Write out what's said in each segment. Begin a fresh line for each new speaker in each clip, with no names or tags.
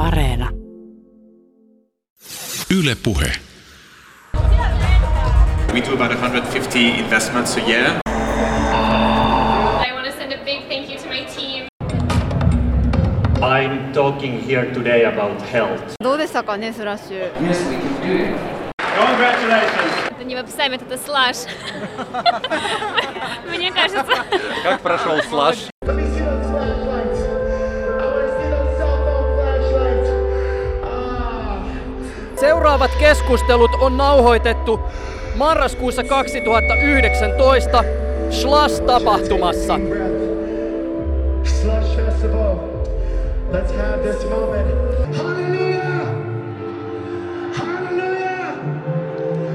Areena.
Yle Puhe.
We do about 150 investments a year.
I want to send a big thank you to my team.
I'm talking here today about health.
どうでしたかね、スラッシュ。
Congratulations!
Это не веб-сайт, это слаж. Мне кажется.
Как прошел слаж?
Seuraavat keskustelut on nauhoitettu marraskuussa 2019 Schloss-tapahtumassa.
Slush Festival. Let's have this moment. Hallelujah! Hallelujah!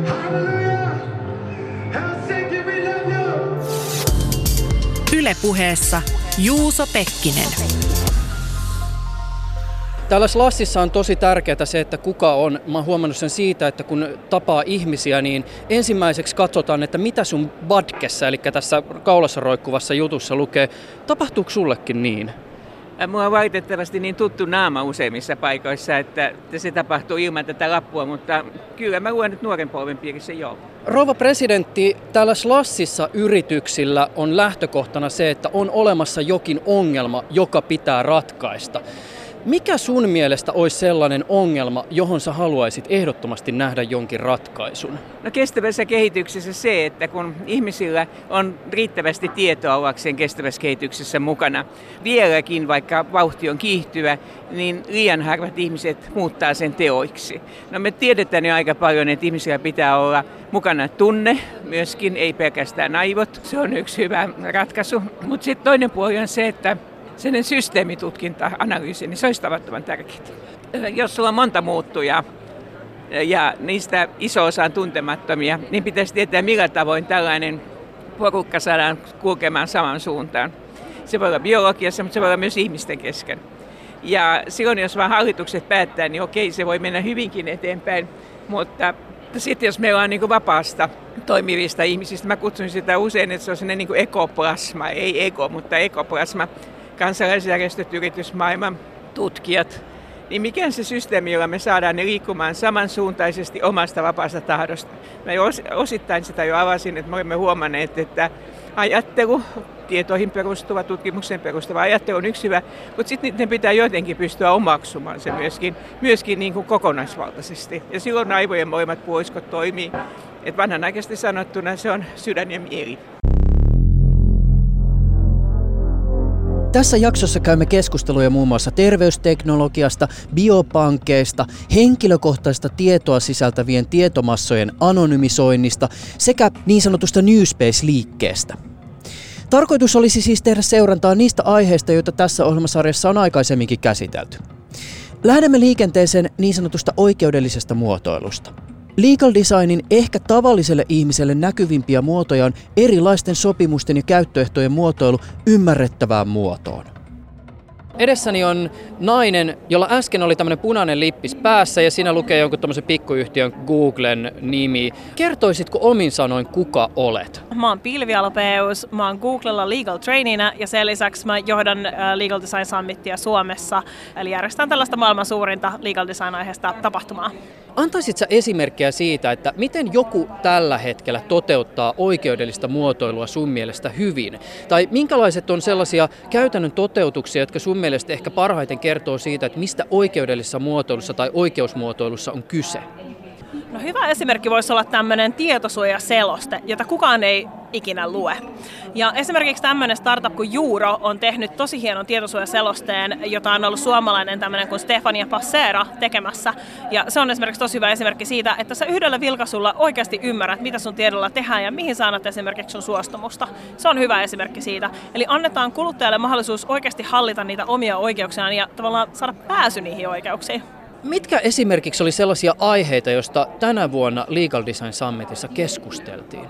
Hallelujah! Helsinki, we love you!
Yle Puheessa Juuso Pekkinen.
Täällä Slassissa on tosi tärkeää se, että kuka on. Mä oon huomannut sen siitä, että kun tapaa ihmisiä, niin ensimmäiseksi katsotaan, että mitä sun badkessa, eli tässä kaulassa roikkuvassa jutussa lukee. Tapahtuuko sullekin niin?
Mulla on valitettavasti niin tuttu naama useimmissa paikoissa, että se tapahtuu ilman tätä lappua, mutta kyllä mä luen nyt nuoren polven piirissä joo.
Rouva presidentti, täällä Slassissa yrityksillä on lähtökohtana se, että on olemassa jokin ongelma, joka pitää ratkaista. Mikä sun mielestä olisi sellainen ongelma, johon sä haluaisit ehdottomasti nähdä jonkin ratkaisun?
No kestävässä kehityksessä se, että kun ihmisillä on riittävästi tietoa ollakseen kestävässä kehityksessä mukana, vieläkin vaikka vauhti on kiihtyvä, niin liian harvat ihmiset muuttaa sen teoiksi. No me tiedetään jo aika paljon, että ihmisillä pitää olla mukana tunne, myöskin ei pelkästään aivot. Se on yksi hyvä ratkaisu. Mutta sitten toinen puoli on se, että sen systeemitutkinta, analyysi, niin se olisi tavattoman tärkeää. Jos sulla on monta muuttujaa ja niistä iso osa on tuntemattomia, niin pitäisi tietää millä tavoin tällainen porukka saadaan kulkemaan saman suuntaan. Se voi olla biologiassa, mutta se voi olla myös ihmisten kesken. Ja silloin, jos vain hallitukset päättää, niin okei, se voi mennä hyvinkin eteenpäin, mutta sitten jos meillä on niin vapaasta toimivista ihmisistä, mä kutsun sitä usein, että se on sellainen niin ekoplasma, ei ego, mutta ekoplasma, kansalaisjärjestöt, yritysmaailman tutkijat, niin mikä on se systeemi, jolla me saadaan ne liikkumaan samansuuntaisesti omasta vapaasta tahdosta? Mä jo osittain sitä jo avasin, että me olemme huomanneet, että ajattelu, tietoihin perustuva, tutkimukseen perustuva ajattelu on yksi hyvä, mutta sitten niiden pitää jotenkin pystyä omaksumaan se myöskin, myöskin niin kuin kokonaisvaltaisesti. Ja silloin aivojen molemmat puoliskot toimii. Et vanhanaikaisesti sanottuna se on sydän ja mieli.
Tässä jaksossa käymme keskusteluja muun muassa terveysteknologiasta, biopankkeista, henkilökohtaista tietoa sisältävien tietomassojen anonymisoinnista sekä niin sanotusta Newspace-liikkeestä. Tarkoitus olisi siis tehdä seurantaa niistä aiheista, joita tässä ohjelmasarjassa on aikaisemminkin käsitelty. Lähdemme liikenteeseen niin sanotusta oikeudellisesta muotoilusta. Legal designin ehkä tavalliselle ihmiselle näkyvimpiä muotoja on erilaisten sopimusten ja käyttöehtojen muotoilu ymmärrettävään muotoon. Edessäni on nainen, jolla äsken oli tämmöinen punainen lippis päässä ja siinä lukee jonkun tämmöisen pikkuyhtiön Googlen nimi. Kertoisitko omin sanoin, kuka olet?
Mä oon Pilvi Alpeus, mä oon Googlella legal trainina ja sen lisäksi mä johdan Legal Design Summitia Suomessa. Eli järjestän tällaista maailman suurinta legal design aiheesta tapahtumaa.
Antaisit sä esimerkkejä siitä, että miten joku tällä hetkellä toteuttaa oikeudellista muotoilua sun mielestä hyvin? Tai minkälaiset on sellaisia käytännön toteutuksia, jotka sun mielestä ehkä parhaiten kertoo siitä, että mistä oikeudellisessa muotoilussa tai oikeusmuotoilussa on kyse?
No hyvä esimerkki voisi olla tämmöinen tietosuojaseloste, jota kukaan ei ikinä lue. Ja esimerkiksi tämmöinen startup kuin Juuro on tehnyt tosi hienon tietosuojaselosteen, jota on ollut suomalainen tämmöinen kuin Stefania Passera tekemässä. Ja se on esimerkiksi tosi hyvä esimerkki siitä, että sä yhdellä vilkaisulla oikeasti ymmärrät, mitä sun tiedolla tehdään ja mihin sä annat esimerkiksi sun suostumusta. Se on hyvä esimerkki siitä. Eli annetaan kuluttajalle mahdollisuus oikeasti hallita niitä omia oikeuksiaan ja tavallaan saada pääsy niihin oikeuksiin.
Mitkä esimerkiksi oli sellaisia aiheita, joista tänä vuonna Legal Design Summitissa keskusteltiin?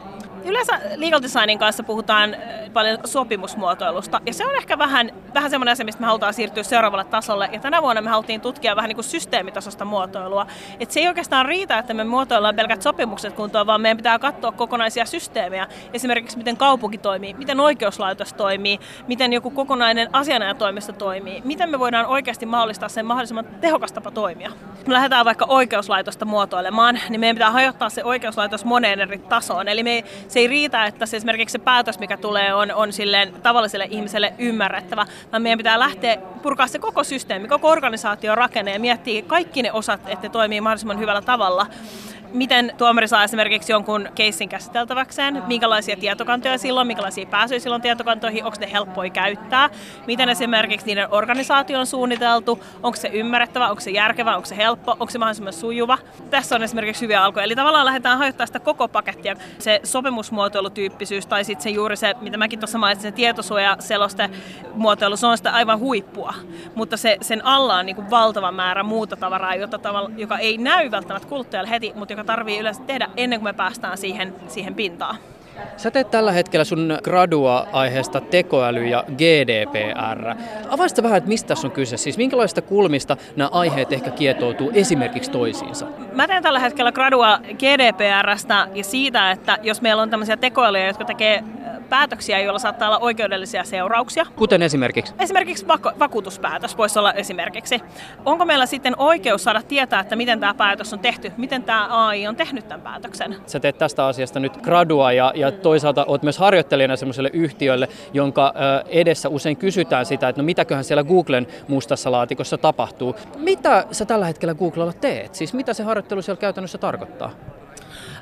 Yleensä legal designin kanssa puhutaan paljon sopimusmuotoilusta. Ja se on ehkä vähän, vähän semmoinen asia, mistä me halutaan siirtyä seuraavalle tasolle. Ja tänä vuonna me haluttiin tutkia vähän niin kuin systeemitasosta muotoilua. Et se ei oikeastaan riitä, että me muotoillaan pelkät sopimukset kuntoon, vaan meidän pitää katsoa kokonaisia systeemejä. Esimerkiksi miten kaupunki toimii, miten oikeuslaitos toimii, miten joku kokonainen asianajatoimisto toimii. Miten me voidaan oikeasti mahdollistaa sen mahdollisimman tehokas tapa toimia. Me lähdetään vaikka oikeuslaitosta muotoilemaan, niin meidän pitää hajottaa se oikeuslaitos moneen eri tasoon. Eli me, se ei riitä, että se esimerkiksi se päätös, mikä tulee, on, on silleen tavalliselle ihmiselle ymmärrettävä, vaan meidän pitää lähteä purkaa se koko systeemi, koko organisaatio rakenne ja miettiä kaikki ne osat, että ne toimii mahdollisimman hyvällä tavalla miten tuomari saa esimerkiksi jonkun keissin käsiteltäväkseen, minkälaisia tietokantoja silloin, minkälaisia pääsyjä silloin tietokantoihin, onko ne helppoja käyttää, miten esimerkiksi niiden organisaatio on suunniteltu, onko se ymmärrettävä, onko se järkevä, onko se helppo, onko se mahdollisimman sujuva. Tässä on esimerkiksi hyviä alkuja. Eli tavallaan lähdetään hajottaa sitä koko pakettia. Se sopimusmuotoilutyyppisyys tai sitten se juuri se, mitä mäkin tuossa mainitsin, se tietosuojaseloste muotoilu, se on sitä aivan huippua. Mutta se, sen alla on niin kuin valtava määrä muuta tavaraa, jota tavalla, joka ei näy välttämättä kuluttajalle heti, mutta joka tarvii yleensä tehdä ennen kuin me päästään siihen, siihen pintaan.
Sä teet tällä hetkellä sun gradua-aiheesta tekoäly ja GDPR. Avaisitko vähän, että mistä tässä on kyse? Siis minkälaista kulmista nämä aiheet ehkä kietoutuu esimerkiksi toisiinsa?
Mä teen tällä hetkellä gradua GDPRstä ja siitä, että jos meillä on tämmöisiä tekoälyjä, jotka tekee päätöksiä, joilla saattaa olla oikeudellisia seurauksia.
Kuten esimerkiksi?
Esimerkiksi vaku- vakuutuspäätös voisi olla esimerkiksi. Onko meillä sitten oikeus saada tietää, että miten tämä päätös on tehty, miten tämä AI on tehnyt tämän päätöksen?
Sä teet tästä asiasta nyt gradua ja, ja toisaalta olet myös harjoittelijana sellaiselle yhtiölle, jonka edessä usein kysytään sitä, että no mitäköhän siellä Googlen mustassa laatikossa tapahtuu. Mitä sä tällä hetkellä Googlella teet? Siis mitä se harjoittelu siellä käytännössä tarkoittaa?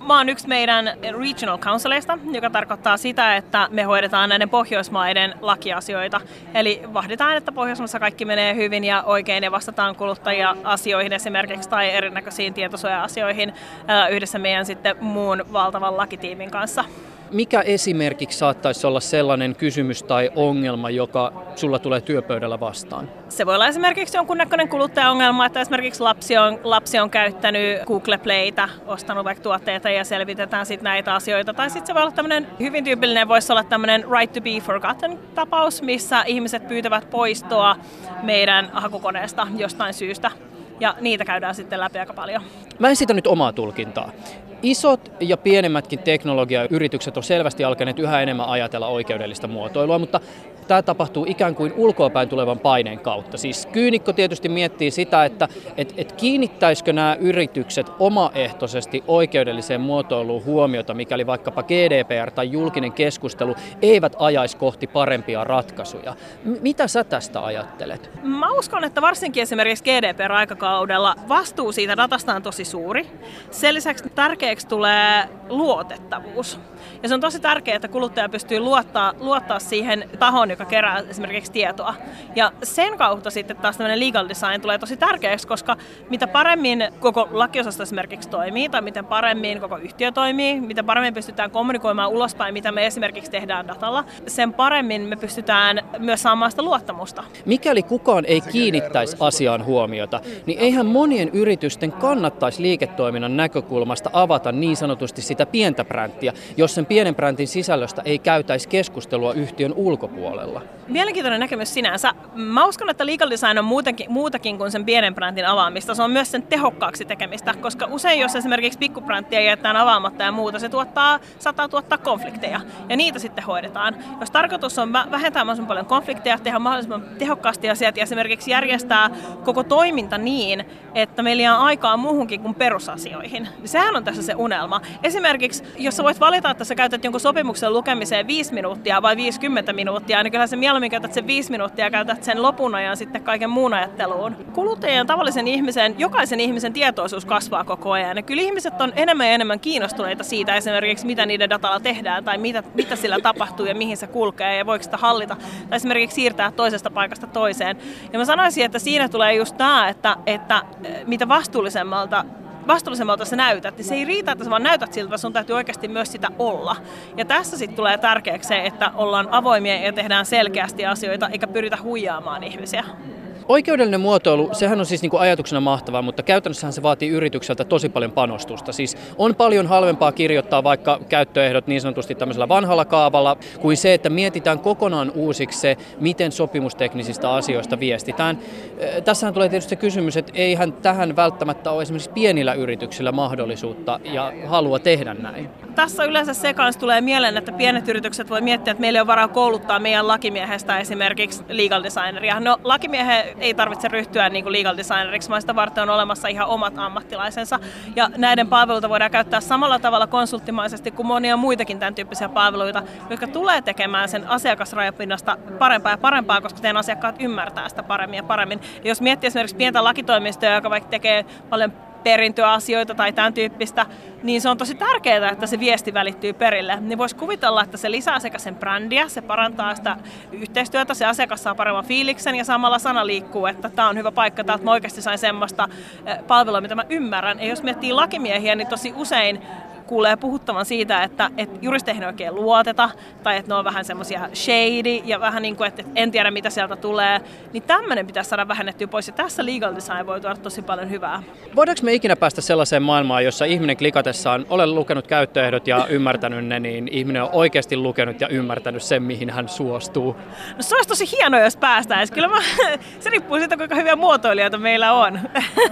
Mä oon yksi meidän regional councileista, joka tarkoittaa sitä, että me hoidetaan näiden Pohjoismaiden lakiasioita. Eli vahditaan, että Pohjoismaissa kaikki menee hyvin ja oikein ja vastataan kuluttajia-asioihin esimerkiksi tai erinäköisiin tietosuoja-asioihin yhdessä meidän sitten muun valtavan lakitiimin kanssa
mikä esimerkiksi saattaisi olla sellainen kysymys tai ongelma, joka sulla tulee työpöydällä vastaan?
Se voi olla esimerkiksi jonkunnäköinen kuluttajaongelma, että esimerkiksi lapsi on, lapsi on käyttänyt Google Playtä, ostanut vaikka tuotteita ja selvitetään sitten näitä asioita. Tai sitten se voi olla tämmöinen, hyvin tyypillinen voisi olla tämmöinen right to be forgotten tapaus, missä ihmiset pyytävät poistoa meidän hakukoneesta jostain syystä. Ja niitä käydään sitten läpi aika paljon.
Mä esitän nyt omaa tulkintaa. Isot ja pienemmätkin teknologiayritykset on selvästi alkaneet yhä enemmän ajatella oikeudellista muotoilua, mutta tämä tapahtuu ikään kuin ulkoapäin tulevan paineen kautta. Siis kyynikko tietysti miettii sitä, että et, et kiinnittäisikö nämä yritykset omaehtoisesti oikeudelliseen muotoiluun huomiota, mikäli vaikkapa GDPR tai julkinen keskustelu eivät ajaisi kohti parempia ratkaisuja. M- mitä sä tästä ajattelet?
Mä uskon, että varsinkin esimerkiksi GDPR-aikakaudella vastuu siitä datasta on tosi suuri. Sen lisäksi tärkeäksi tulee luotettavuus. Ja se on tosi tärkeää, että kuluttaja pystyy luottaa, luottaa siihen tahoon, joka kerää esimerkiksi tietoa. Ja sen kautta sitten taas tämmöinen legal design tulee tosi tärkeäksi, koska mitä paremmin koko lakiosasto esimerkiksi toimii, tai miten paremmin koko yhtiö toimii, mitä paremmin pystytään kommunikoimaan ulospäin, mitä me esimerkiksi tehdään datalla, sen paremmin me pystytään myös saamaan sitä luottamusta.
Mikäli kukaan ei kiinnittäisi asiaan huomiota, niin eihän monien yritysten kannattaisi liiketoiminnan näkökulmasta avata niin sanotusti sitä pientä bränttiä, jos sen pienen brändin sisällöstä ei käytäisi keskustelua yhtiön ulkopuolella.
Mielenkiintoinen näkemys sinänsä. Mä uskon, että legal design on muutakin, muutakin kuin sen pienen brändin avaamista. Se on myös sen tehokkaaksi tekemistä, koska usein jos esimerkiksi pikkubränttiä jätetään avaamatta ja muuta, se tuottaa, saattaa tuottaa konflikteja ja niitä sitten hoidetaan. Jos tarkoitus on vähentää mahdollisimman paljon konflikteja, tehdä mahdollisimman tehokkaasti asiat ja esimerkiksi järjestää koko toiminta niin, että meillä on aikaa muuhunkin kuin perusasioihin. Sehän on tässä se unelma. Esimerkiksi, jos sä voit valita, että sä käytät jonkun sopimuksen lukemiseen 5 minuuttia vai 50 minuuttia, niin kyllä se mieluummin käytät sen 5 minuuttia ja käytät sen lopun ajan sitten kaiken muun ajatteluun. Kuluttajien tavallisen ihmisen, jokaisen ihmisen tietoisuus kasvaa koko ajan. Ja kyllä ihmiset on enemmän ja enemmän kiinnostuneita siitä esimerkiksi, mitä niiden datalla tehdään tai mitä, mitä sillä tapahtuu ja mihin se kulkee ja voiko sitä hallita tai esimerkiksi siirtää toisesta paikasta toiseen. Ja mä sanoisin, että siinä tulee just tämä, että, että mitä vastuullisemmalta vastuullisemmalta sä näytät, niin se ei riitä, että sä vaan näytät siltä, vaan sun täytyy oikeasti myös sitä olla. Ja tässä sitten tulee tärkeäksi se, että ollaan avoimia ja tehdään selkeästi asioita, eikä pyritä huijaamaan ihmisiä.
Oikeudellinen muotoilu, sehän on siis niin kuin ajatuksena mahtavaa, mutta käytännössähän se vaatii yritykseltä tosi paljon panostusta. Siis on paljon halvempaa kirjoittaa vaikka käyttöehdot niin sanotusti tämmöisellä vanhalla kaavalla, kuin se, että mietitään kokonaan uusiksi se, miten sopimusteknisistä asioista viestitään. Tässähän tulee tietysti se kysymys, että eihän tähän välttämättä ole esimerkiksi pienillä yrityksillä mahdollisuutta ja halua tehdä näin.
Tässä yleensä se kanssa tulee mieleen, että pienet yritykset voi miettiä, että meillä on varaa kouluttaa meidän lakimiehestä esimerkiksi legal designeria. No lakimiehen ei tarvitse ryhtyä niin kuin legal designeriksi, vaan sitä varten on olemassa ihan omat ammattilaisensa. Ja näiden palveluita voidaan käyttää samalla tavalla konsulttimaisesti kuin monia muitakin tämän tyyppisiä palveluita, jotka tulee tekemään sen asiakasrajapinnasta parempaa ja parempaa, koska teidän asiakkaat ymmärtää sitä paremmin ja paremmin. Ja jos miettii esimerkiksi pientä lakitoimistoa, joka vaikka tekee paljon perintöasioita tai tämän tyyppistä, niin se on tosi tärkeää, että se viesti välittyy perille. Niin voisi kuvitella, että se lisää sekä sen brändiä, se parantaa sitä yhteistyötä, se asiakas saa paremman fiiliksen ja samalla sana liikkuu, että tämä on hyvä paikka, että mä oikeasti sain semmoista eh, palvelua, mitä mä ymmärrän. Ja jos miettii lakimiehiä, niin tosi usein kuulee puhuttavan siitä, että, että juristeihin ei oikein luoteta, tai että ne on vähän semmoisia shady, ja vähän niin kuin, että en tiedä mitä sieltä tulee, niin tämmöinen pitäisi saada vähennettyä pois, ja tässä legal design voi tuoda tosi paljon hyvää.
Voidaanko me ikinä päästä sellaiseen maailmaan, jossa ihminen klikatessaan, olen lukenut käyttöehdot ja ymmärtänyt ne, niin ihminen on oikeasti lukenut ja ymmärtänyt sen, mihin hän suostuu?
No se olisi tosi hienoa, jos päästäisiin. Kyllä mä, se riippuu siitä, kuinka hyviä muotoilijoita meillä on.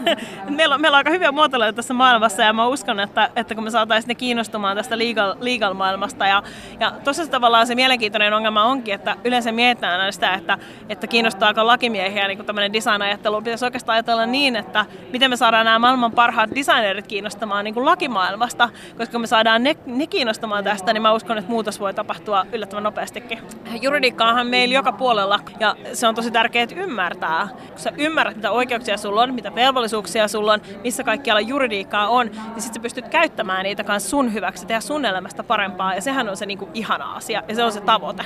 meillä, on meillä on aika hyviä muotoilijoita tässä maailmassa, ja mä uskon, että, että kun me saataisiin ne kiinnostumaan tästä legal, legal-maailmasta. Ja, ja tosiaan tavallaan se mielenkiintoinen ongelma onkin, että yleensä mietitään aina sitä, että, että kiinnostaako lakimiehiä niin tämmöinen design-ajattelu. Pitäisi oikeastaan ajatella niin, että miten me saadaan nämä maailman parhaat designerit kiinnostamaan niin kuin lakimaailmasta, koska me saadaan ne, ne kiinnostamaan tästä, niin mä uskon, että muutos voi tapahtua yllättävän nopeastikin. Juridiikkaahan meillä joka puolella ja se on tosi tärkeää ymmärtää. Kun sä ymmärrät, mitä oikeuksia sulla on, mitä velvollisuuksia sulla on, missä kaikkialla juridiikkaa on, niin sitten sä pystyt käyttämään niitä kanssa sun hyväksi, tehdä sun elämästä parempaa. Ja sehän on se niinku ihana asia ja se on se tavoite.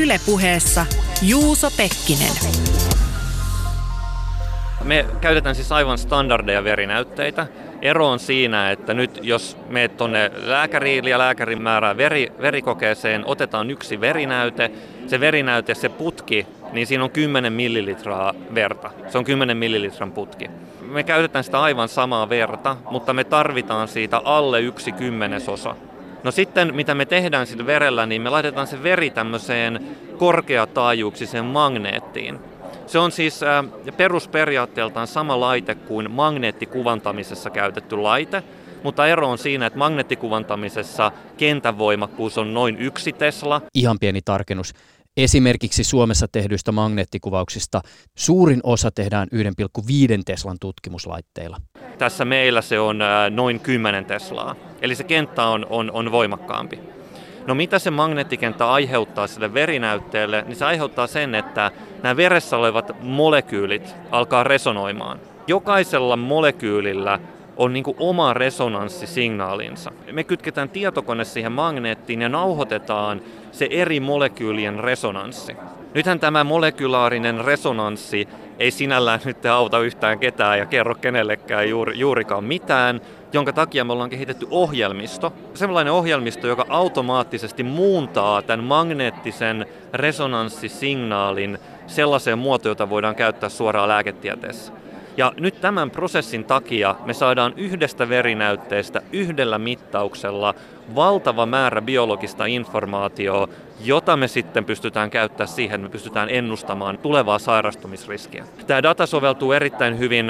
Ylepuheessa Juuso Pekkinen.
Me käytetään siis aivan standardeja verinäytteitä. Ero on siinä, että nyt jos meet tuonne lääkäriin ja lääkärin määrää veri, verikokeeseen, otetaan yksi verinäyte, se verinäyte, se putki, niin siinä on 10 millilitraa verta. Se on 10 millilitran putki me käytetään sitä aivan samaa verta, mutta me tarvitaan siitä alle yksi kymmenesosa. No sitten mitä me tehdään sillä verellä, niin me laitetaan se veri tämmöiseen korkeataajuuksiseen magneettiin. Se on siis äh, perusperiaatteeltaan sama laite kuin magneettikuvantamisessa käytetty laite, mutta ero on siinä, että magneettikuvantamisessa kentän voimakkuus on noin yksi Tesla.
Ihan pieni tarkennus. Esimerkiksi Suomessa tehdyistä magneettikuvauksista suurin osa tehdään 1,5 Teslan tutkimuslaitteilla.
Tässä meillä se on noin 10 Teslaa, eli se kenttä on, on, on voimakkaampi. No mitä se magneettikenttä aiheuttaa sille verinäytteelle, niin se aiheuttaa sen, että nämä veressä olevat molekyylit alkaa resonoimaan. Jokaisella molekyylillä on niin kuin oma resonanssisignaalinsa. Me kytketään tietokone siihen magneettiin ja nauhoitetaan se eri molekyylien resonanssi. Nythän tämä molekulaarinen resonanssi ei sinällään nyt auta yhtään ketään ja kerro kenellekään juuri, juurikaan mitään, jonka takia me ollaan kehitetty ohjelmisto. Sellainen ohjelmisto, joka automaattisesti muuntaa tämän magneettisen resonanssisignaalin sellaiseen muotoon, jota voidaan käyttää suoraan lääketieteessä. Ja nyt tämän prosessin takia me saadaan yhdestä verinäytteestä yhdellä mittauksella valtava määrä biologista informaatiota, jota me sitten pystytään käyttämään siihen, että me pystytään ennustamaan tulevaa sairastumisriskiä. Tämä data soveltuu erittäin hyvin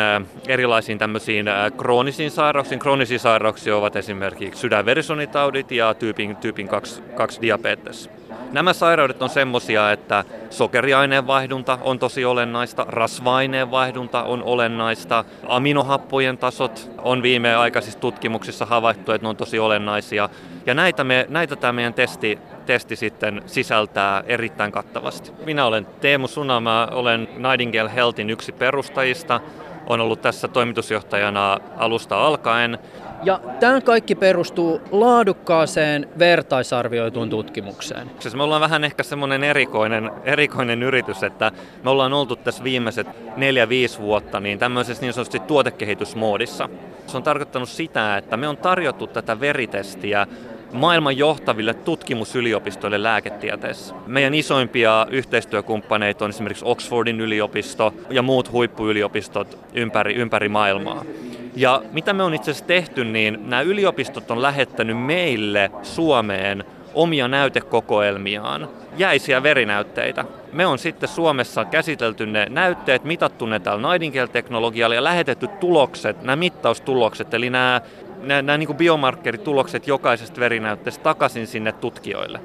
erilaisiin tämmöisiin kroonisiin sairauksiin. Kroonisia sairauksia ovat esimerkiksi sydänverisonitaudit ja tyypin, tyypin 2, 2 diabetes. Nämä sairaudet on semmoisia, että sokeriaineenvaihdunta on tosi olennaista, rasva-aineenvaihdunta on olennaista, aminohappojen tasot on viimeaikaisissa tutkimuksissa havaittu, että ne on tosi olennaisia. Ja näitä, me, näitä tämä meidän testi, testi sitten sisältää erittäin kattavasti. Minä olen Teemu Suna, mä olen Nightingale Healthin yksi perustajista. Olen ollut tässä toimitusjohtajana alusta alkaen.
Ja tämä kaikki perustuu laadukkaaseen vertaisarvioituun tutkimukseen.
Siis me ollaan vähän ehkä semmoinen erikoinen, erikoinen yritys, että me ollaan oltu tässä viimeiset neljä 5 vuotta niin tämmöisessä niin sanotusti tuotekehitysmoodissa. Se on tarkoittanut sitä, että me on tarjottu tätä veritestiä maailman johtaville tutkimusyliopistoille lääketieteessä. Meidän isoimpia yhteistyökumppaneita on esimerkiksi Oxfordin yliopisto ja muut huippuyliopistot ympäri, ympäri maailmaa. Ja mitä me on itse asiassa tehty, niin nämä yliopistot on lähettänyt meille Suomeen omia näytekokoelmiaan, jäisiä verinäytteitä. Me on sitten Suomessa käsitelty ne näytteet, mitattu ne täällä Nightingale-teknologialla ja lähetetty tulokset, nämä mittaustulokset, eli nämä, nämä, niin biomarkkeritulokset jokaisesta verinäytteestä takaisin sinne tutkijoille.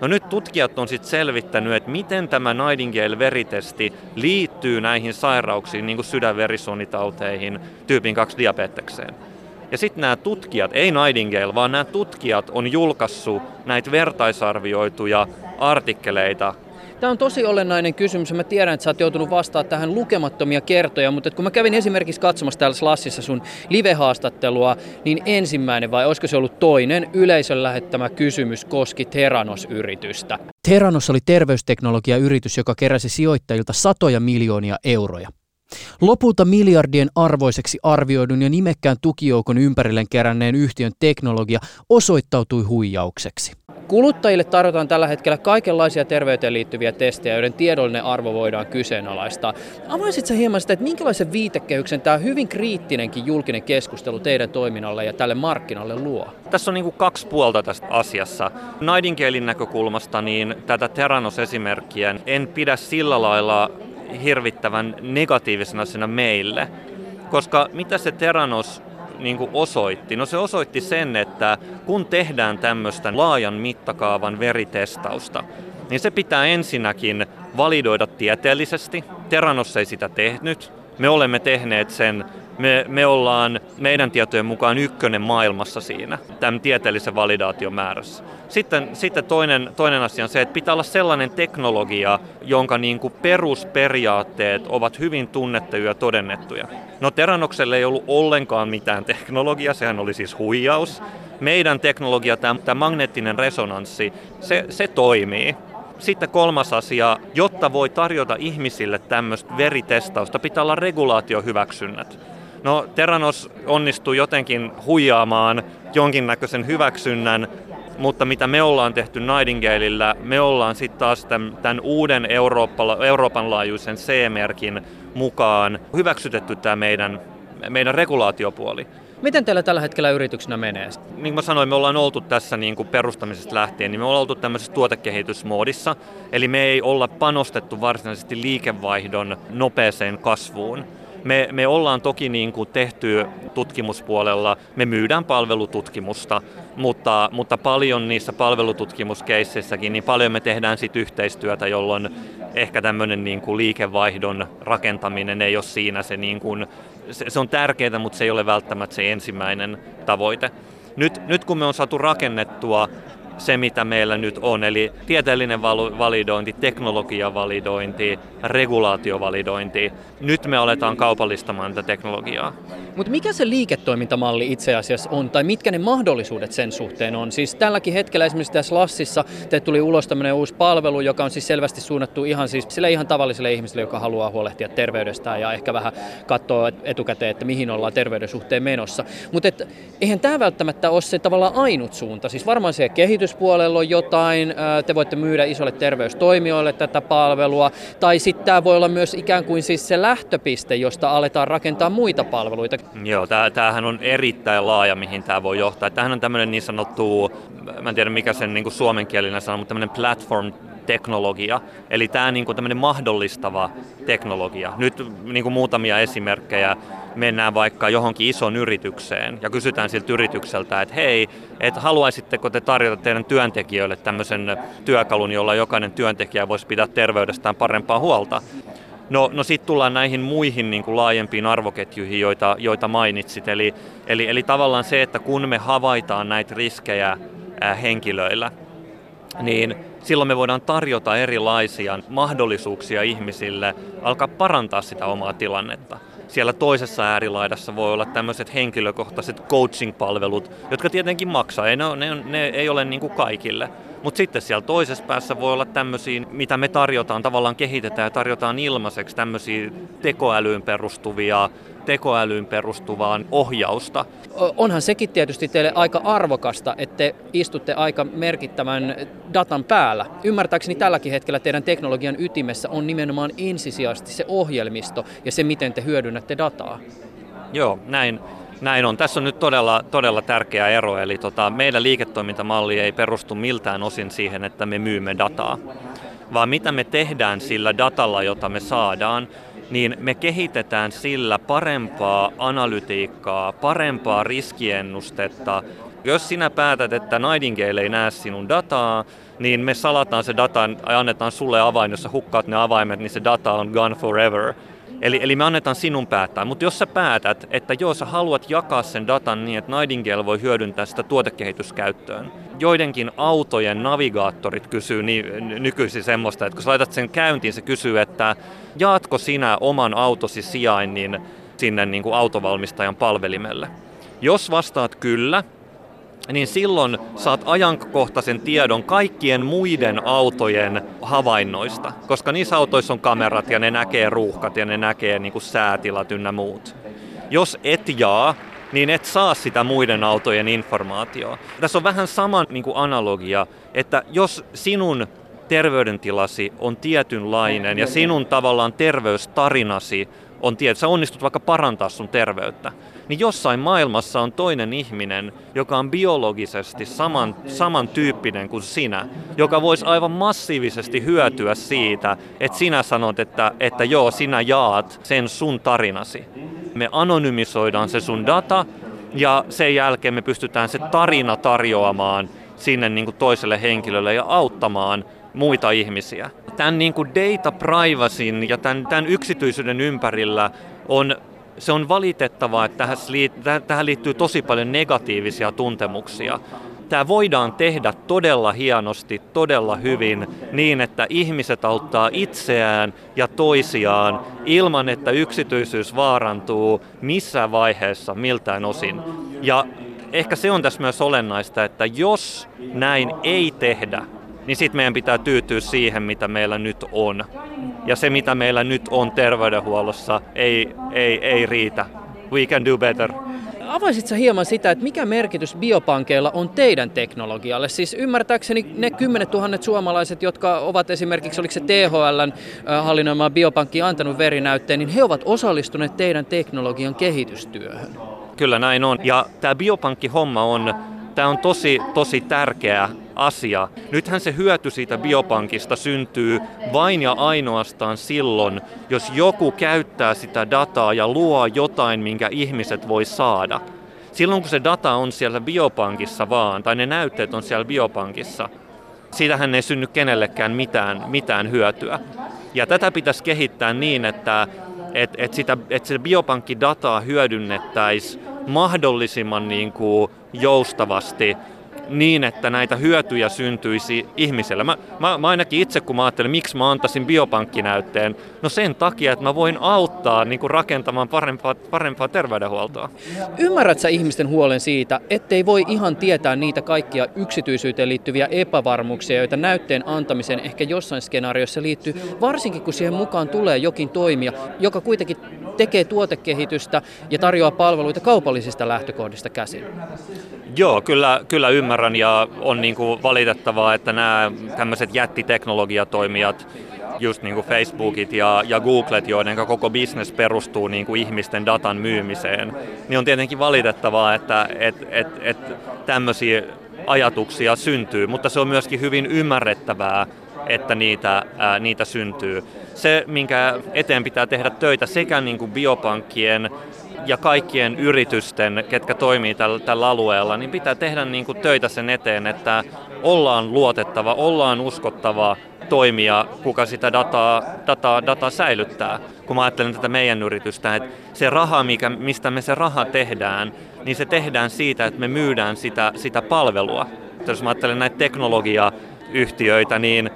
No nyt tutkijat on sitten selvittänyt, että miten tämä Nightingale-veritesti liittyy näihin sairauksiin, niin kuin sydänverisuonitauteihin, tyypin 2 diabetekseen. Ja sitten nämä tutkijat, ei Nightingale, vaan nämä tutkijat on julkaissut näitä vertaisarvioituja artikkeleita
Tämä on tosi olennainen kysymys mä tiedän, että sä oot joutunut vastaamaan tähän lukemattomia kertoja, mutta kun mä kävin esimerkiksi katsomassa täällä Slassissa sun live-haastattelua, niin ensimmäinen vai olisiko se ollut toinen yleisön lähettämä kysymys koski Teranos-yritystä. Teranos oli terveysteknologiayritys, joka keräsi sijoittajilta satoja miljoonia euroja. Lopulta miljardien arvoiseksi arvioidun ja nimekkään tukijoukon ympärilleen keränneen yhtiön teknologia osoittautui huijaukseksi. Kuluttajille tarjotaan tällä hetkellä kaikenlaisia terveyteen liittyviä testejä, joiden tiedollinen arvo voidaan kyseenalaistaa. Avaisitko hieman sitä, että minkälaisen viitekehyksen tämä hyvin kriittinenkin julkinen keskustelu teidän toiminnalle ja tälle markkinalle luo?
Tässä on niin kuin kaksi puolta tästä asiassa. Nightingalein näkökulmasta niin tätä Teranos-esimerkkiä en pidä sillä lailla hirvittävän negatiivisena asiana meille, koska mitä se Teranos niin kuin osoitti? No se osoitti sen, että kun tehdään tämmöistä laajan mittakaavan veritestausta, niin se pitää ensinnäkin validoida tieteellisesti. Teranos ei sitä tehnyt. Me olemme tehneet sen me, me ollaan meidän tietojen mukaan ykkönen maailmassa siinä, tämän tieteellisen validaation määrässä. Sitten, sitten toinen, toinen asia on se, että pitää olla sellainen teknologia, jonka niin kuin perusperiaatteet ovat hyvin tunnettuja ja todennettuja. No Teranokselle ei ollut ollenkaan mitään teknologiaa, sehän oli siis huijaus. Meidän teknologia, tämä, tämä magneettinen resonanssi, se, se toimii. Sitten kolmas asia, jotta voi tarjota ihmisille tämmöistä veritestausta, pitää olla regulaatiohyväksynnät. No Teranos onnistui jotenkin huijaamaan jonkinnäköisen hyväksynnän, mutta mitä me ollaan tehty Nightingaleillä, me ollaan sitten taas tämän, tämän uuden Euroopan laajuisen C-merkin mukaan hyväksytetty tämä meidän, meidän regulaatiopuoli.
Miten teillä tällä hetkellä yrityksenä menee?
Niin kuin mä sanoin, me ollaan oltu tässä niin kuin perustamisesta lähtien, niin me ollaan oltu tämmöisessä tuotekehitysmoodissa. Eli me ei olla panostettu varsinaisesti liikevaihdon nopeeseen kasvuun. Me, me ollaan toki niin kuin tehty tutkimuspuolella, me myydään palvelututkimusta, mutta, mutta paljon niissä palvelututkimuskeisseissäkin, niin paljon me tehdään sit yhteistyötä, jolloin ehkä tämmöinen niin kuin liikevaihdon rakentaminen ei ole siinä se, niin kuin, se, se on tärkeää, mutta se ei ole välttämättä se ensimmäinen tavoite. Nyt, nyt kun me on saatu rakennettua se, mitä meillä nyt on, eli tieteellinen validointi, teknologiavalidointi, regulaatiovalidointi. Nyt me aletaan kaupallistamaan tätä teknologiaa.
Mutta mikä se liiketoimintamalli itse asiassa on, tai mitkä ne mahdollisuudet sen suhteen on? Siis tälläkin hetkellä esimerkiksi tässä Lassissa te tuli ulos tämmöinen uusi palvelu, joka on siis selvästi suunnattu ihan siis sille ihan tavalliselle ihmiselle, joka haluaa huolehtia terveydestään ja ehkä vähän katsoa etukäteen, että mihin ollaan terveyden suhteen menossa. Mutta eihän tämä välttämättä ole se tavallaan ainut suunta. Siis varmaan se kehityspuolella on jotain, te voitte myydä isolle terveystoimijoille tätä palvelua, tai sitten tämä voi olla myös ikään kuin siis se lähtöpiste, josta aletaan rakentaa muita palveluita.
Joo, tämähän on erittäin laaja, mihin tämä voi johtaa. Tämähän on tämmöinen niin sanottu, mä en tiedä mikä sen niin suomenkielinen sana, mutta tämmöinen platform teknologia, eli tämä niin kuin tämmöinen mahdollistava teknologia. Nyt niin kuin muutamia esimerkkejä, mennään vaikka johonkin ison yritykseen ja kysytään siltä yritykseltä, että hei, että haluaisitteko te tarjota teidän työntekijöille tämmöisen työkalun, jolla jokainen työntekijä voisi pitää terveydestään parempaa huolta. No, no sitten tullaan näihin muihin niin kuin laajempiin arvoketjuihin, joita, joita mainitsit. Eli, eli, eli tavallaan se, että kun me havaitaan näitä riskejä henkilöillä, niin silloin me voidaan tarjota erilaisia mahdollisuuksia ihmisille alkaa parantaa sitä omaa tilannetta. Siellä toisessa äärilaidassa voi olla tämmöiset henkilökohtaiset coaching-palvelut, jotka tietenkin maksaa. Ei ne, ne, ne ei ole niin kuin kaikille Mutta sitten siellä toisessa päässä voi olla tämmöisiä, mitä me tarjotaan, tavallaan kehitetään ja tarjotaan ilmaiseksi tämmöisiä tekoälyyn perustuvia tekoälyyn perustuvaan ohjausta.
Onhan sekin tietysti teille aika arvokasta, että te istutte aika merkittävän datan päällä. Ymmärtääkseni tälläkin hetkellä teidän teknologian ytimessä on nimenomaan ensisijaisesti se ohjelmisto ja se, miten te hyödynnätte dataa.
Joo, näin, näin on. Tässä on nyt todella, todella tärkeä ero, eli tota, meidän liiketoimintamalli ei perustu miltään osin siihen, että me myymme dataa, vaan mitä me tehdään sillä datalla, jota me saadaan, niin me kehitetään sillä parempaa analytiikkaa, parempaa riskiennustetta. Jos sinä päätät, että Nightingale ei näe sinun dataa, niin me salataan se data ja annetaan sulle avain, jos sä hukkaat ne avaimet, niin se data on gone forever. Eli, eli me annetaan sinun päättää. Mutta jos sä päätät, että joo, sä haluat jakaa sen datan niin, että Nightingale voi hyödyntää sitä tuotekehityskäyttöön. Joidenkin autojen navigaattorit kysyy ni, nykyisin semmoista, että kun sä laitat sen käyntiin, se kysyy, että jaatko sinä oman autosi sijainnin sinne niin kuin autovalmistajan palvelimelle. Jos vastaat kyllä, niin silloin saat ajankohtaisen tiedon kaikkien muiden autojen havainnoista, koska niissä autoissa on kamerat ja ne näkee ruuhkat ja ne näkee niin kuin säätilat ynnä muut. Jos et jaa, niin et saa sitä muiden autojen informaatiota. Tässä on vähän sama niin kuin analogia, että jos sinun terveydentilasi on tietynlainen ja sinun tavallaan terveystarinasi on tietty, sä onnistut vaikka parantaa sun terveyttä, niin jossain maailmassa on toinen ihminen, joka on biologisesti saman, samantyyppinen kuin sinä, joka voisi aivan massiivisesti hyötyä siitä, että sinä sanot, että, että joo, sinä jaat sen sun tarinasi. Me anonymisoidaan se sun data ja sen jälkeen me pystytään se tarina tarjoamaan sinne niin kuin toiselle henkilölle ja auttamaan muita ihmisiä. Tämän niin kuin data privacyn ja tämän, tämän yksityisyyden ympärillä on se on valitettavaa, että tähän liittyy tosi paljon negatiivisia tuntemuksia. Tämä voidaan tehdä todella hienosti, todella hyvin, niin että ihmiset auttaa itseään ja toisiaan ilman, että yksityisyys vaarantuu missään vaiheessa miltään osin. Ja ehkä se on tässä myös olennaista, että jos näin ei tehdä, niin sitten meidän pitää tyytyä siihen, mitä meillä nyt on. Ja se, mitä meillä nyt on terveydenhuollossa, ei, ei, ei riitä. We can do better.
Avaisitko hieman sitä, että mikä merkitys biopankeilla on teidän teknologialle? Siis ymmärtääkseni ne kymmenet tuhannet suomalaiset, jotka ovat esimerkiksi, oliko se THLn hallinnoimaan biopankkiin antanut verinäytteen, niin he ovat osallistuneet teidän teknologian kehitystyöhön.
Kyllä näin on. Ja tämä biopankkihomma on, tämä on tosi, tosi tärkeä asia. Nythän se hyöty siitä biopankista syntyy vain ja ainoastaan silloin, jos joku käyttää sitä dataa ja luo jotain, minkä ihmiset voi saada. Silloin kun se data on siellä biopankissa vaan, tai ne näytteet on siellä biopankissa, siitähän ei synny kenellekään mitään, mitään hyötyä. Ja tätä pitäisi kehittää niin, että et, et sitä, et sitä biopankkidataa hyödynnettäisiin mahdollisimman niin kuin joustavasti niin, että näitä hyötyjä syntyisi ihmiselle. Mä, mä, mä ainakin itse, kun mä ajattelin, miksi mä antaisin biopankkinäytteen, no sen takia, että mä voin auttaa niin kuin rakentamaan parempaa, parempaa terveydenhuoltoa.
Ymmärrät sä ihmisten huolen siitä, ettei voi ihan tietää niitä kaikkia yksityisyyteen liittyviä epävarmuuksia, joita näytteen antamiseen ehkä jossain skenaariossa liittyy, varsinkin kun siihen mukaan tulee jokin toimija, joka kuitenkin tekee tuotekehitystä ja tarjoaa palveluita kaupallisista lähtökohdista käsin.
Joo, kyllä, kyllä ymmärrän ja on niin kuin valitettavaa, että nämä tämmöiset jättiteknologiatoimijat, just niin kuin Facebookit ja, ja Googlet, joiden koko business perustuu niin kuin ihmisten datan myymiseen, niin on tietenkin valitettavaa, että et, et, et tämmöisiä ajatuksia syntyy, mutta se on myöskin hyvin ymmärrettävää, että niitä, ää, niitä syntyy. Se, minkä eteen pitää tehdä töitä sekä niin kuin biopankkien ja kaikkien yritysten, ketkä toimii tällä, tällä alueella, niin pitää tehdä niin kuin töitä sen eteen, että ollaan luotettava, ollaan uskottava toimija, kuka sitä dataa, dataa, dataa säilyttää. Kun mä ajattelen tätä meidän yritystä, että se raha, mikä, mistä me se raha tehdään, niin se tehdään siitä, että me myydään sitä, sitä palvelua. Jos mä ajattelen näitä teknologiayhtiöitä, niin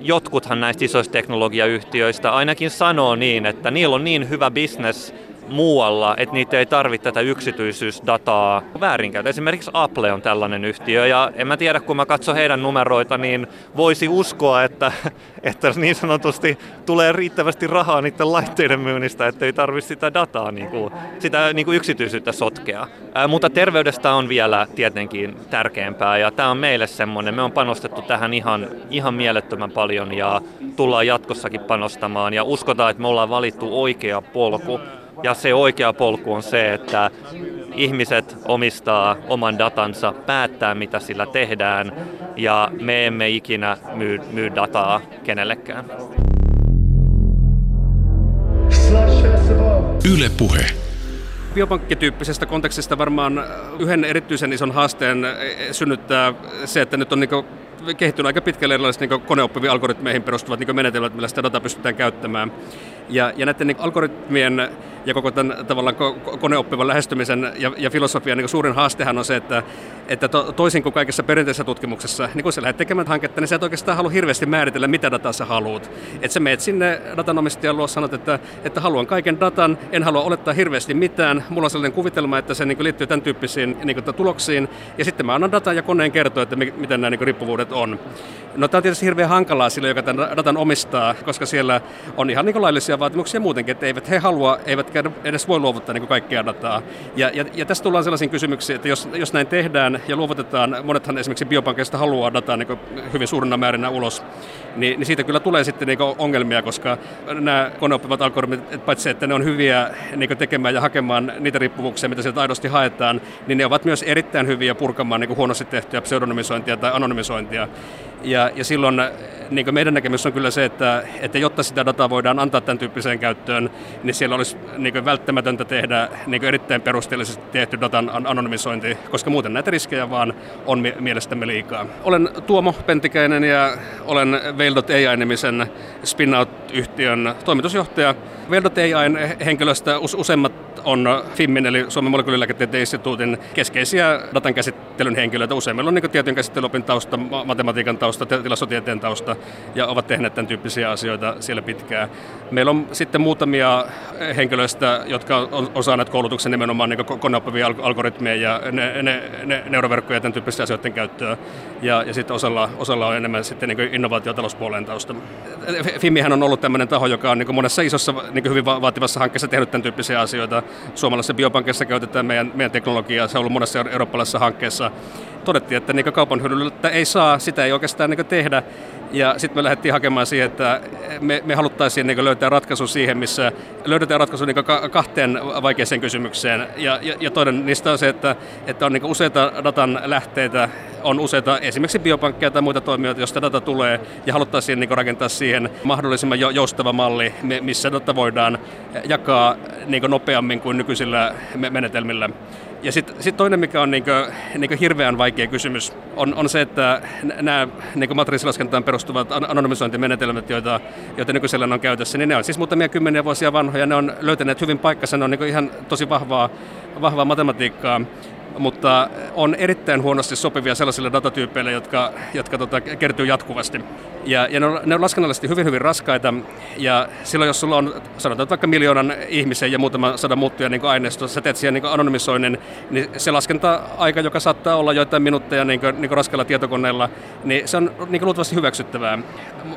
jotkuthan näistä isoista teknologiayhtiöistä ainakin sanoo niin, että niillä on niin hyvä business muualla, että niitä ei tarvitse tätä yksityisyysdataa väärinkäytä. Esimerkiksi Apple on tällainen yhtiö ja en mä tiedä, kun mä katson heidän numeroita, niin voisi uskoa, että, että niin sanotusti tulee riittävästi rahaa niiden laitteiden myynnistä, että ei tarvitse sitä dataa, niin kuin, sitä niin kuin yksityisyyttä sotkea. Ää, mutta terveydestä on vielä tietenkin tärkeämpää ja tämä on meille semmoinen, me on panostettu tähän ihan, ihan mielettömän paljon ja tullaan jatkossakin panostamaan ja uskotaan, että me ollaan valittu oikea polku ja se oikea polku on se, että ihmiset omistaa oman datansa, päättää mitä sillä tehdään ja me emme ikinä myy, myy dataa kenellekään.
Yle Puhe.
Biopankkityyppisestä kontekstista varmaan yhden erityisen ison haasteen synnyttää se, että nyt on niin kehittynyt aika pitkälle erilaiset niin koneoppiviin algoritmeihin perustuvat niin menetelmät, millä sitä dataa pystytään käyttämään. Ja, ja näiden niin algoritmien ja koko tämän tavallaan koneoppivan lähestymisen ja, ja filosofian niin suurin haastehan on se, että, että to, toisin kuin kaikessa perinteisessä tutkimuksessa, niin kun sä lähdet tekemään hanketta, niin sä et oikeastaan halua hirveästi määritellä, mitä dataa sä haluat. Että sä meet sinne datanomistajan luo, sanot, että, että haluan kaiken datan, en halua olettaa hirveästi mitään, mulla on sellainen kuvitelma, että se niin liittyy tämän tyyppisiin niin tuloksiin, ja sitten mä annan datan ja koneen kertoo, että miten nämä niin riippuvuudet on. No tämä on tietysti hirveän hankalaa sille, joka tämän datan omistaa, koska siellä on ihan niin laillisia vaatimuksia muutenkin, että eivät he halua, eivät edes voi luovuttaa niin kaikkea dataa. Ja, ja, ja tässä tullaan sellaisiin kysymyksiin, että jos, jos näin tehdään ja luovutetaan, monethan esimerkiksi biopankkeista haluaa dataa niin hyvin suurena määrinä ulos, niin, niin siitä kyllä tulee sitten niin ongelmia, koska nämä koneoppivat algoritmit, paitsi että ne on hyviä niin tekemään ja hakemaan niitä riippuvuuksia, mitä sieltä aidosti haetaan, niin ne ovat myös erittäin hyviä purkamaan niin huonosti tehtyä pseudonymisointia tai anonymisointia. Ja, ja silloin niin meidän näkemys on kyllä se, että, että jotta sitä dataa voidaan antaa tämän tyyppiseen käyttöön, niin siellä olisi niin välttämätöntä tehdä niin erittäin perusteellisesti tehty datan anonymisointi, koska muuten näitä riskejä vaan on mielestämme liikaa. Olen Tuomo Pentikäinen ja olen Veil.ai-nimisen spin-out-yhtiön toimitusjohtaja. Veil.ai'n henkilöstä useimmat on FIMMin eli Suomen molekyylilääketieteen instituutin keskeisiä datan käsittelyn henkilöitä. Useimmilla on niin tietojen käsittelyopin tausta, matematiikan tausta, tilastotieteen tausta ja ovat tehneet tämän tyyppisiä asioita siellä pitkään. Meillä on sitten muutamia henkilöistä, jotka on osaaneet koulutuksen nimenomaan niin koneoppivia algoritmeja ja ne, ne, ne, neuroverkkoja ja tämän tyyppisiä asioiden käyttöä. Ja, ja sitten osalla, osalla on enemmän sitten niin innovaatiotalouspuolen tausta. FIMIhän on ollut tämmöinen taho, joka on niin monessa isossa niin hyvin vaativassa hankkeessa tehnyt tämän tyyppisiä asioita. Suomalaisessa biopankissa käytetään meidän, meidän teknologiaa, se on ollut monessa eurooppalaisessa hankkeessa. Todettiin, että niin kaupan hyödyllisyyttä ei saa, sitä ei oikeastaan niin tehdä. Ja sitten me lähdettiin hakemaan siihen, että me, me haluttaisiin niin löytää ratkaisu siihen, missä löydetään ratkaisu niin kahteen vaikeaseen kysymykseen. Ja, ja, ja toinen niistä on se, että, että on niin useita datan lähteitä, on useita esimerkiksi biopankkeja tai muita toimijoita, joista data tulee, ja haluttaisiin niin rakentaa siihen mahdollisimman joustava malli, missä data voidaan jakaa niin nopeammin kuin nykyisillä menetelmillä. Ja sitten sit toinen, mikä on niinku, niinku hirveän vaikea kysymys, on, on se, että nämä niinku matriisilaskentaan perustuvat anonymisointimenetelmät, joita, joita nykyisellä on käytössä, niin ne on siis muutamia kymmeniä vuosia vanhoja, ne on löytäneet hyvin paikkansa, ne on niinku ihan tosi vahvaa, vahvaa matematiikkaa mutta on erittäin huonosti sopivia sellaisille datatyypeille, jotka, jotka tota, kertyy jatkuvasti. Ja, ja ne, on, ne on laskennallisesti hyvin, hyvin raskaita, ja silloin jos sulla on, sanotaan vaikka miljoonan ihmisen ja muutama sadan muuttuja niin aineisto, sä teet siihen niin anonymisoinnin, niin se laskenta-aika, joka saattaa olla joitain minuutteja niin kuin, niin kuin raskailla tietokoneella, niin se on niin kuin luultavasti hyväksyttävää.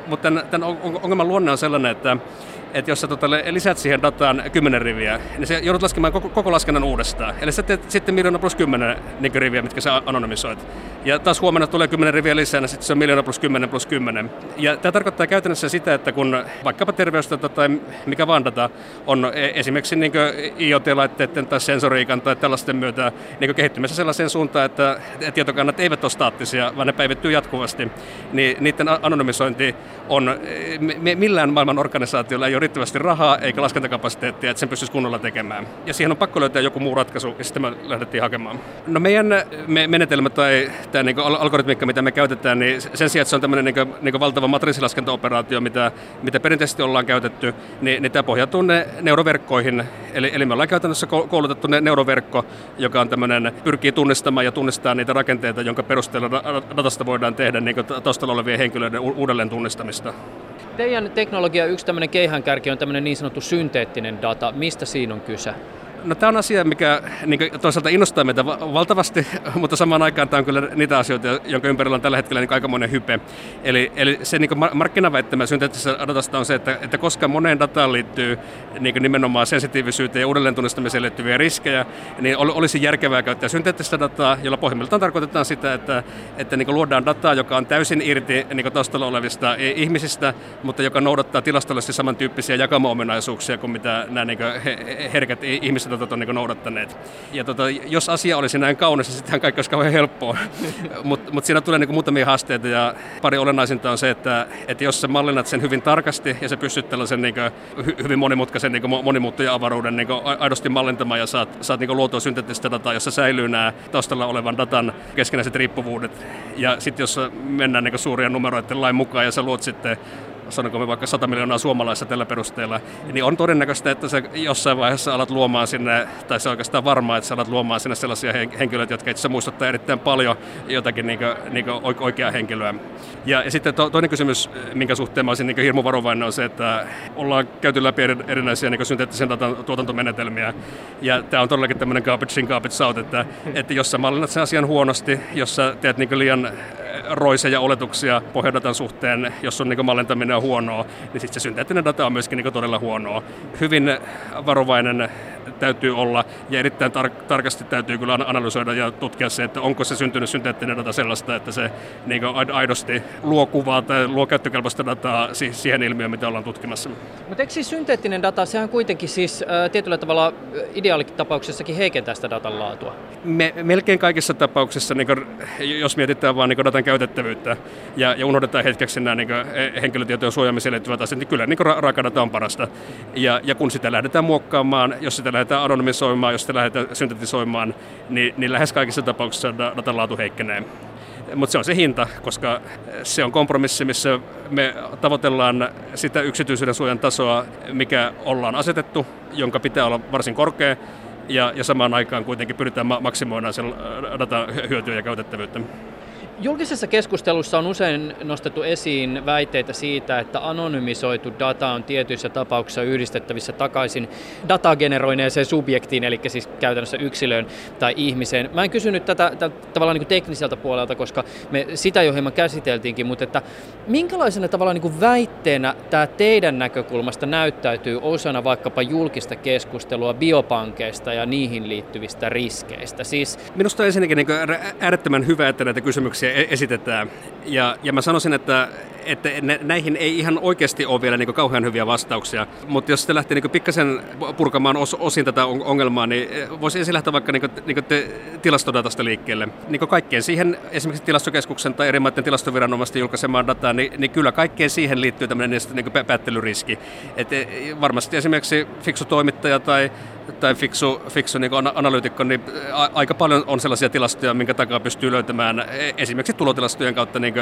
Mutta tämän, tämän ongelman luonne on sellainen, että että jos sä tota, lisät siihen dataan 10 riviä, niin se joudut laskemaan koko, koko laskennan uudestaan. Eli sä teet sitten miljoona plus 10 niin riviä, mitkä sä anonymisoit. Ja taas huomenna tulee 10 riviä lisää, niin sitten se on miljoona plus 10 plus 10. Ja tämä tarkoittaa käytännössä sitä, että kun vaikkapa terveysdata tai mikä vaan data on e, esimerkiksi niin IoT-laitteiden tai sensoriikan tai tällaisten myötä niin kehittymässä sellaiseen suuntaan, että tietokannat eivät ole staattisia, vaan ne päivittyy jatkuvasti, niin niiden anonymisointi on, e, millään maailman organisaatiolla ei ole riittävästi rahaa eikä laskentakapasiteettia, että sen pystyisi kunnolla tekemään. Ja siihen on pakko löytää joku muu ratkaisu, ja sitten me lähdettiin hakemaan. No meidän me, menetelmä tai tämä niin algoritmiikka, mitä me käytetään, niin sen sijaan, että se on tämmöinen niin niin valtava matriisilaskentaoperaatio, mitä, mitä perinteisesti ollaan käytetty, niin, niin tämä pohjautuu ne neuroverkkoihin. Eli, eli me ollaan käytännössä koulutettu ne neuroverkko, joka on tämmöinen, pyrkii tunnistamaan ja tunnistaa niitä rakenteita, jonka perusteella datasta voidaan tehdä niin taustalla olevien henkilöiden uudelleen tunnistamista.
Teidän teknologia yksi tämmöinen keihäänkärki on tämmöinen niin sanottu synteettinen data. Mistä siinä on kyse?
No tämä on asia, mikä niin toisaalta innostaa meitä valtavasti, mutta samaan aikaan tämä on kyllä niitä asioita, jonka ympärillä on tällä hetkellä niin aikamoinen hype. Eli, eli se niin markkinaväittämä synteettisessä datasta on se, että, että koska moneen dataan liittyy niin nimenomaan sensitiivisyyteen ja uudelleen tunnistamiseen liittyviä riskejä, niin olisi järkevää käyttää synteettistä dataa, jolla pohjimmiltaan tarkoitetaan sitä, että, että niin luodaan dataa, joka on täysin irti niin taustalla olevista ihmisistä, mutta joka noudattaa tilastollisesti samantyyppisiä jakamo-ominaisuuksia kuin mitä nämä niin herkät ihmiset tota, on niin noudattaneet. Ja tota, jos asia olisi näin kaunis, niin sittenhän kaikki olisi kauhean helppoa. Mutta mut siinä tulee niin muutamia haasteita ja pari olennaisinta on se, että, että jos sä mallinnat sen hyvin tarkasti ja sä pystyt tällaisen niin hy, hyvin monimutkaisen niin monimuuttuja avaruuden niin aidosti mallintamaan ja saat, saat niin luotua synteettistä dataa, jossa säilyy nämä taustalla olevan datan keskinäiset riippuvuudet. Ja sitten jos mennään niin suurien numeroiden lain mukaan ja sä luot sitten sanonko me vaikka 100 miljoonaa suomalaista tällä perusteella, niin on todennäköistä, että se jossain vaiheessa alat luomaan sinne, tai se on oikeastaan varmaa, että sä alat luomaan sinne sellaisia henkilöitä, jotka itse muistuttaa erittäin paljon jotakin niin kuin, niin kuin oikeaa henkilöä. Ja, ja sitten to, toinen kysymys, minkä suhteen mä olisin niin hirmu varovainen, on se, että ollaan käyty läpi erinäisiä niin synteettisen datan tuotantomenetelmiä, ja tämä on todellakin tämmöinen garbage in, garbage out, että, että jos sä mallinnat sen asian huonosti, jos sä teet niin liian roiseja oletuksia pohjadatan suhteen, jos on niin mallintaminen on huonoa, niin sitten se synteettinen data on myöskin niin todella huonoa. Hyvin varovainen täytyy olla ja erittäin tar- tarkasti täytyy kyllä analysoida ja tutkia se, että onko se syntynyt synteettinen data sellaista, että se niin aidosti luo kuvaa tai luo käyttökelpoista dataa siihen ilmiöön, mitä ollaan tutkimassa.
Mutta eikö siis synteettinen data, sehän kuitenkin siis äh, tietyllä tavalla ideaalitapauksessakin heikentää sitä datan laatua?
Me, melkein kaikissa tapauksissa, niin kuin, jos mietitään vain niin datan käytettävyyttä ja, ja unohdetaan hetkeksi nämä niin henkilötietojen suojaamiseen liittyvät asiat, niin kyllä niin ra- raakadata on parasta. Ja, ja kun sitä lähdetään muokkaamaan, jos sitä lähdetään anonymisoimaan, jos sitä lähdetään syntetisoimaan, niin, niin lähes kaikissa tapauksissa datan laatu heikkenee. Mutta se on se hinta, koska se on kompromissi, missä me tavoitellaan sitä yksityisyyden suojan tasoa, mikä ollaan asetettu, jonka pitää olla varsin korkea, ja, ja samaan aikaan kuitenkin pyritään maksimoimaan sen datan hyötyä ja käytettävyyttä.
Julkisessa keskustelussa on usein nostettu esiin väitteitä siitä, että anonymisoitu data on tietyissä tapauksissa yhdistettävissä takaisin datageneroineeseen subjektiin, eli siis käytännössä yksilöön tai ihmiseen. Mä en kysynyt tätä, tätä tavallaan niin kuin tekniseltä puolelta, koska me sitä jo hieman käsiteltiinkin, mutta että minkälaisena tavallaan niin kuin väitteenä tämä teidän näkökulmasta näyttäytyy osana vaikkapa julkista keskustelua biopankeista ja niihin liittyvistä riskeistä?
Siis... Minusta on ensinnäkin niin äärettömän hyvä, että näitä kysymyksiä kysymyksiä esitetään. Ja, ja mä sanoisin, että, että näihin ei ihan oikeasti ole vielä niin kauhean hyviä vastauksia. Mutta jos se lähtee niin pikkasen purkamaan os, osin tätä ongelmaa, niin voisi ensin lähteä vaikka niin niin te, tilastodatasta liikkeelle. Niin kaikkeen siihen, esimerkiksi tilastokeskuksen tai eri maiden tilastoviranomaisten julkaisemaan dataan, niin, niin kyllä kaikkeen siihen liittyy tämmöinen niin päättelyriski. Et e, varmasti esimerkiksi fiksu toimittaja tai tai fiksu, fiksu niin analyytikko, niin aika paljon on sellaisia tilastoja, minkä takaa pystyy löytämään e, esimerkiksi tulotilastojen kautta niin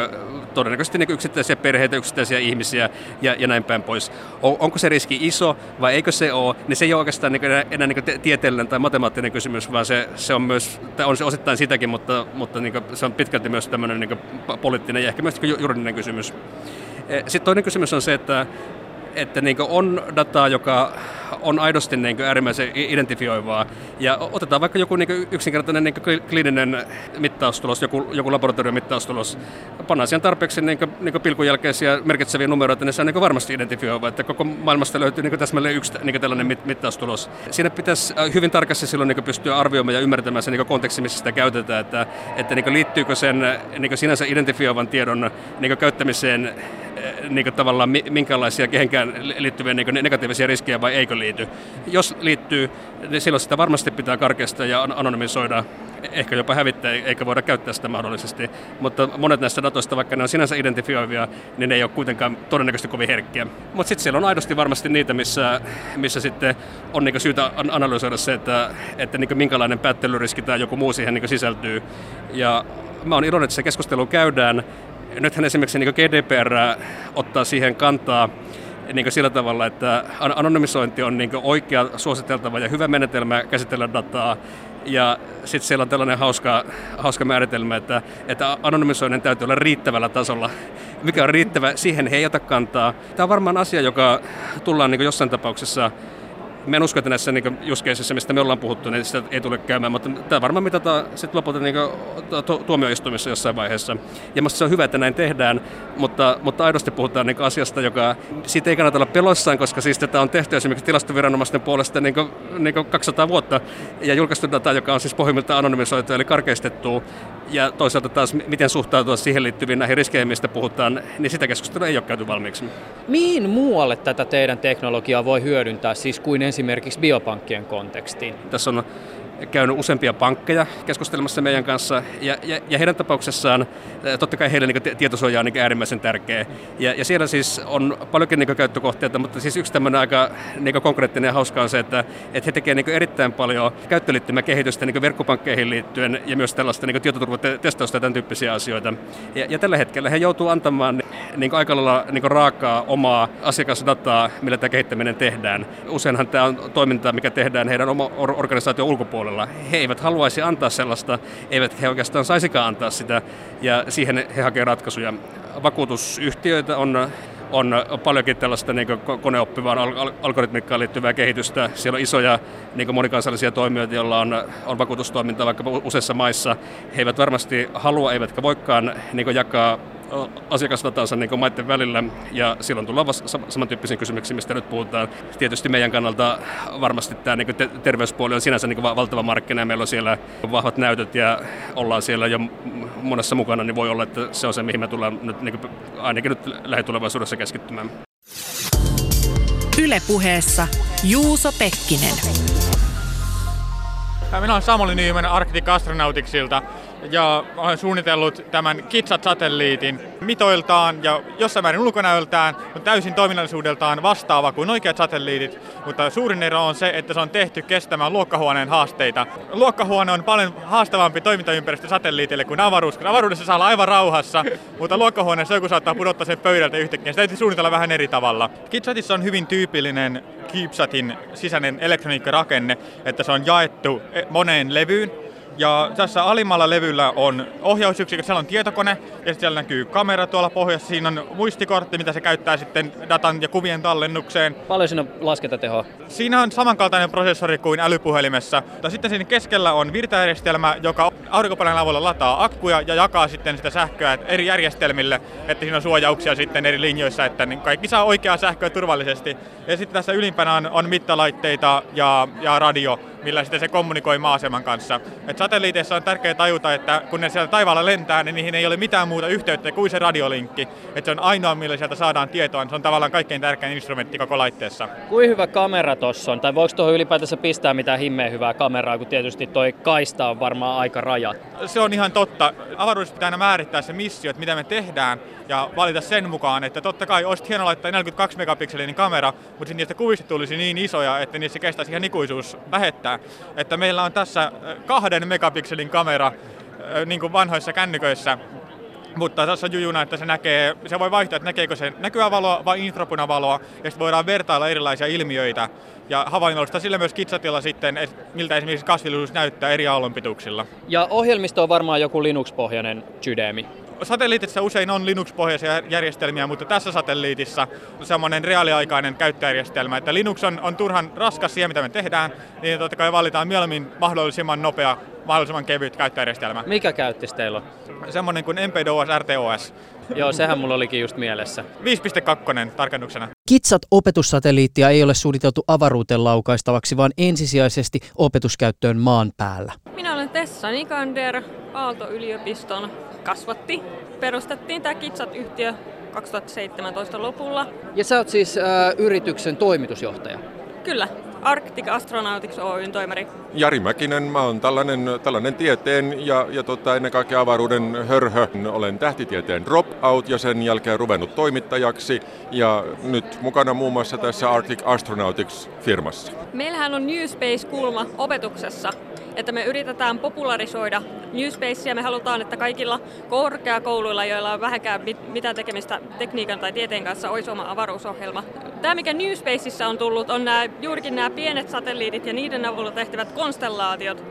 todennäköisesti niin yksittäisiä perheitä, yksittäisiä ihmisiä ja, ja näin päin pois. On, onko se riski iso vai eikö se ole, niin se ei ole oikeastaan niin enää, enää niin tieteellinen tai matemaattinen kysymys, vaan se, se on myös, on se osittain sitäkin, mutta, mutta niin se on pitkälti myös tämmöinen niin poliittinen ja ehkä myös juridinen kysymys. E, Sitten toinen kysymys on se, että että niin on dataa, joka on aidosti niin äärimmäisen identifioivaa. Ja otetaan vaikka joku niin yksinkertainen niin kliininen mittaustulos, joku, joku laboratoriomittaustulos. Pannaan siihen tarpeeksi niin kuin, niin pilkun jälkeisiä merkitseviä numeroita, niin se on niin varmasti identifioiva. Että koko maailmasta löytyy niin täsmälleen yksi niin tällainen mit, mittaustulos. Siinä pitäisi äh, hyvin tarkasti silloin niin pystyä arvioimaan ja ymmärtämään se niin konteksti, missä sitä käytetään. Että, että niin liittyykö sen niin sinänsä identifioivan tiedon niin käyttämiseen niin kuin tavallaan minkälaisia kehenkään liittyviä niin negatiivisia riskejä vai eikö liity. Jos liittyy, niin silloin sitä varmasti pitää karkeasta ja anonymisoida, ehkä jopa hävittää, eikä voida käyttää sitä mahdollisesti. Mutta monet näistä datoista, vaikka ne on sinänsä identifioivia, niin ne ei ole kuitenkaan todennäköisesti kovin herkkiä. Mutta sitten siellä on aidosti varmasti niitä, missä, missä sitten on niin syytä analysoida se, että, että niin minkälainen päättelyriski tai joku muu siihen niin sisältyy. Ja mä oon iloinen, että se keskustelu käydään nythän esimerkiksi niin GDPR ottaa siihen kantaa niin sillä tavalla, että anonymisointi on niin oikea, suositeltava ja hyvä menetelmä käsitellä dataa. Ja sitten siellä on tällainen hauska, hauska määritelmä, että, että anonymisoinnin täytyy olla riittävällä tasolla. Mikä on riittävä, siihen he ei ota kantaa. Tämä on varmaan asia, joka tullaan niin jossain tapauksessa Mä en usko, että näissä niin juskeisissa, mistä me ollaan puhuttu, niin sitä ei tule käymään, mutta tämä varmaan mitataan sitten lopulta niin tu- tuomioistuimissa jossain vaiheessa. Ja musta se on hyvä, että näin tehdään, mutta, mutta aidosti puhutaan niin asiasta, joka siitä ei kannata olla peloissaan, koska siis tätä on tehty esimerkiksi tilastoviranomaisten puolesta niin kuin, niin kuin 200 vuotta ja julkaistu data, joka on siis pohjimmiltaan anonymisoitu eli karkeistettu. Ja toisaalta taas, miten suhtautua siihen liittyviin näihin riskeihin, mistä puhutaan, niin sitä keskustelua ei ole käyty valmiiksi.
Mihin muualle tätä teidän teknologiaa voi hyödyntää, siis kuin esimerkiksi biopankkien kontekstiin?
Tässä on käynyt useampia pankkeja keskustelemassa meidän kanssa, ja, ja, ja heidän tapauksessaan totta kai heille niin tietosuoja on niin äärimmäisen tärkeä. Ja, ja siellä siis on paljonkin niin käyttökohteita, mutta siis yksi tämmöinen aika niin konkreettinen ja hauska on se, että, että he tekevät niin erittäin paljon kehitystä niin verkkopankkeihin liittyen ja myös tällaista niin tietoturvatestausta ja tämän tyyppisiä asioita. Ja, ja tällä hetkellä he joutuu antamaan niin aika lailla niin raakaa omaa asiakasdataa, millä tämä kehittäminen tehdään. Useinhan tämä on toimintaa, mikä tehdään heidän oma organisaation ulkopuolella puolella. He eivät haluaisi antaa sellaista, eivät he oikeastaan saisikaan antaa sitä, ja siihen he hakevat ratkaisuja. Vakuutusyhtiöitä on on paljonkin tällaista niin koneoppivaan al- algoritmikkaan liittyvää kehitystä. Siellä on isoja niin monikansallisia toimijoita, joilla on, on vakuutustoimintaa vaikka useissa maissa. He eivät varmasti halua, eivätkä voikaan niin jakaa asiakasdatansa niin maiden välillä, ja silloin tullaan samantyyppisiin kysymyksiin, mistä nyt puhutaan. Tietysti meidän kannalta varmasti tämä niin te- terveyspuoli on sinänsä niin valtava markkina, ja meillä on siellä vahvat näytöt, ja ollaan siellä jo monessa mukana, niin voi olla, että se on se, mihin me tullaan nyt, niin kuin, ainakin nyt lähitulevaisuudessa keskittymään.
Ylepuheessa Juuso Pekkinen.
Minä olen Samuli Nyyman Arctic Astronautics-ilta ja olen suunnitellut tämän Kitsat-satelliitin mitoiltaan ja jossain määrin ulkonäöltään, mutta täysin toiminnallisuudeltaan vastaava kuin oikeat satelliitit, mutta suurin ero on se, että se on tehty kestämään luokkahuoneen haasteita. Luokkahuone on paljon haastavampi toimintaympäristö satelliitille kuin avaruus, koska avaruudessa saa olla aivan rauhassa, mutta luokkahuoneessa joku saattaa pudottaa sen pöydältä yhtäkkiä. Sitä täytyy suunnitella vähän eri tavalla. Kitsatissa on hyvin tyypillinen CubeSatin sisäinen elektroniikkarakenne, että se on jaettu moneen levyyn, ja tässä alimmalla levyllä on ohjausyksikkö, siellä on tietokone ja sitten siellä näkyy kamera tuolla pohjassa. Siinä on muistikortti, mitä se käyttää sitten datan ja kuvien tallennukseen.
Paljon siinä on laskentateloa?
Siinä on samankaltainen prosessori kuin älypuhelimessa. Ja sitten siinä keskellä on virtajärjestelmä, joka aurinkopaneelin avulla lataa akkuja ja jakaa sitten sitä sähköä eri järjestelmille, että siinä on suojauksia sitten eri linjoissa, että niin kaikki saa oikeaa sähköä turvallisesti. Ja sitten tässä ylimpänä on, on mittalaitteita ja, ja radio, millä sitten se kommunikoi maaseman kanssa. Et satelliiteissa on tärkeää tajuta, että kun ne siellä taivaalla lentää, niin niihin ei ole mitään muuta yhteyttä kuin se radiolinkki. Että se on ainoa, millä sieltä saadaan tietoa, niin se on tavallaan kaikkein tärkein instrumentti koko laitteessa.
Kuin hyvä kamera tuossa on, tai voiko tuohon ylipäätänsä pistää mitään himmeä hyvää kameraa, kun tietysti toi kaista on varmaan aika rajat.
Se on ihan totta. Avaruudessa pitää aina määrittää se missio, että mitä me tehdään, ja valita sen mukaan, että totta kai olisi hienoa laittaa 42 megapikselinen kamera, mutta niistä kuvista tulisi niin isoja, että niissä kestäisi ihan ikuisuus lähettää. Että meillä on tässä kahden megapikselin kamera, niin kuin vanhoissa kännyköissä, mutta tässä on jujuna, että se näkee, se voi vaihtaa, että näkeekö se näkyvää valoa vai infrapunavaloa, ja sitten voidaan vertailla erilaisia ilmiöitä ja havainnollista sillä myös kitsatilla sitten, miltä esimerkiksi kasvillisuus näyttää eri aallonpituuksilla.
Ja ohjelmisto on varmaan joku Linux-pohjainen Judemi
satelliitissa usein on Linux-pohjaisia järjestelmiä, mutta tässä satelliitissa semmoinen reaaliaikainen käyttöjärjestelmä, että Linux on, on turhan raskas siihen, mitä me tehdään, niin totta kai valitaan mieluummin mahdollisimman nopea, mahdollisimman kevyt käyttöjärjestelmä.
Mikä käyttis teillä on?
Semmoinen kuin MPDOS RTOS.
Joo, sehän mulla olikin just mielessä.
5.2 tarkennuksena.
Kitsat opetussatelliittia ei ole suunniteltu avaruuteen laukaistavaksi, vaan ensisijaisesti opetuskäyttöön maan päällä.
Minä olen Tessa Nikander Aalto-yliopiston kasvatti. Perustettiin tämä Kitsat-yhtiö 2017 lopulla.
Ja sä oot siis äh, yrityksen toimitusjohtaja?
Kyllä, Arctic Astronautics Oyn toimari.
Jari Mäkinen, mä oon tällainen, tällainen tieteen ja, ja tota, ennen kaikkea avaruuden hörhö. Olen tähtitieteen dropout ja sen jälkeen ruvennut toimittajaksi ja nyt mukana muun muassa tässä Arctic Astronautics firmassa.
Meillähän on New Space-kulma opetuksessa että me yritetään popularisoida New Spacea. Me halutaan, että kaikilla korkeakouluilla, joilla on vähänkään mitään tekemistä tekniikan tai tieteen kanssa, olisi oma avaruusohjelma. Tämä, mikä New Spaceissa on tullut, on nämä, juurikin nämä pienet satelliitit ja niiden avulla tehtävät konstellaatiot,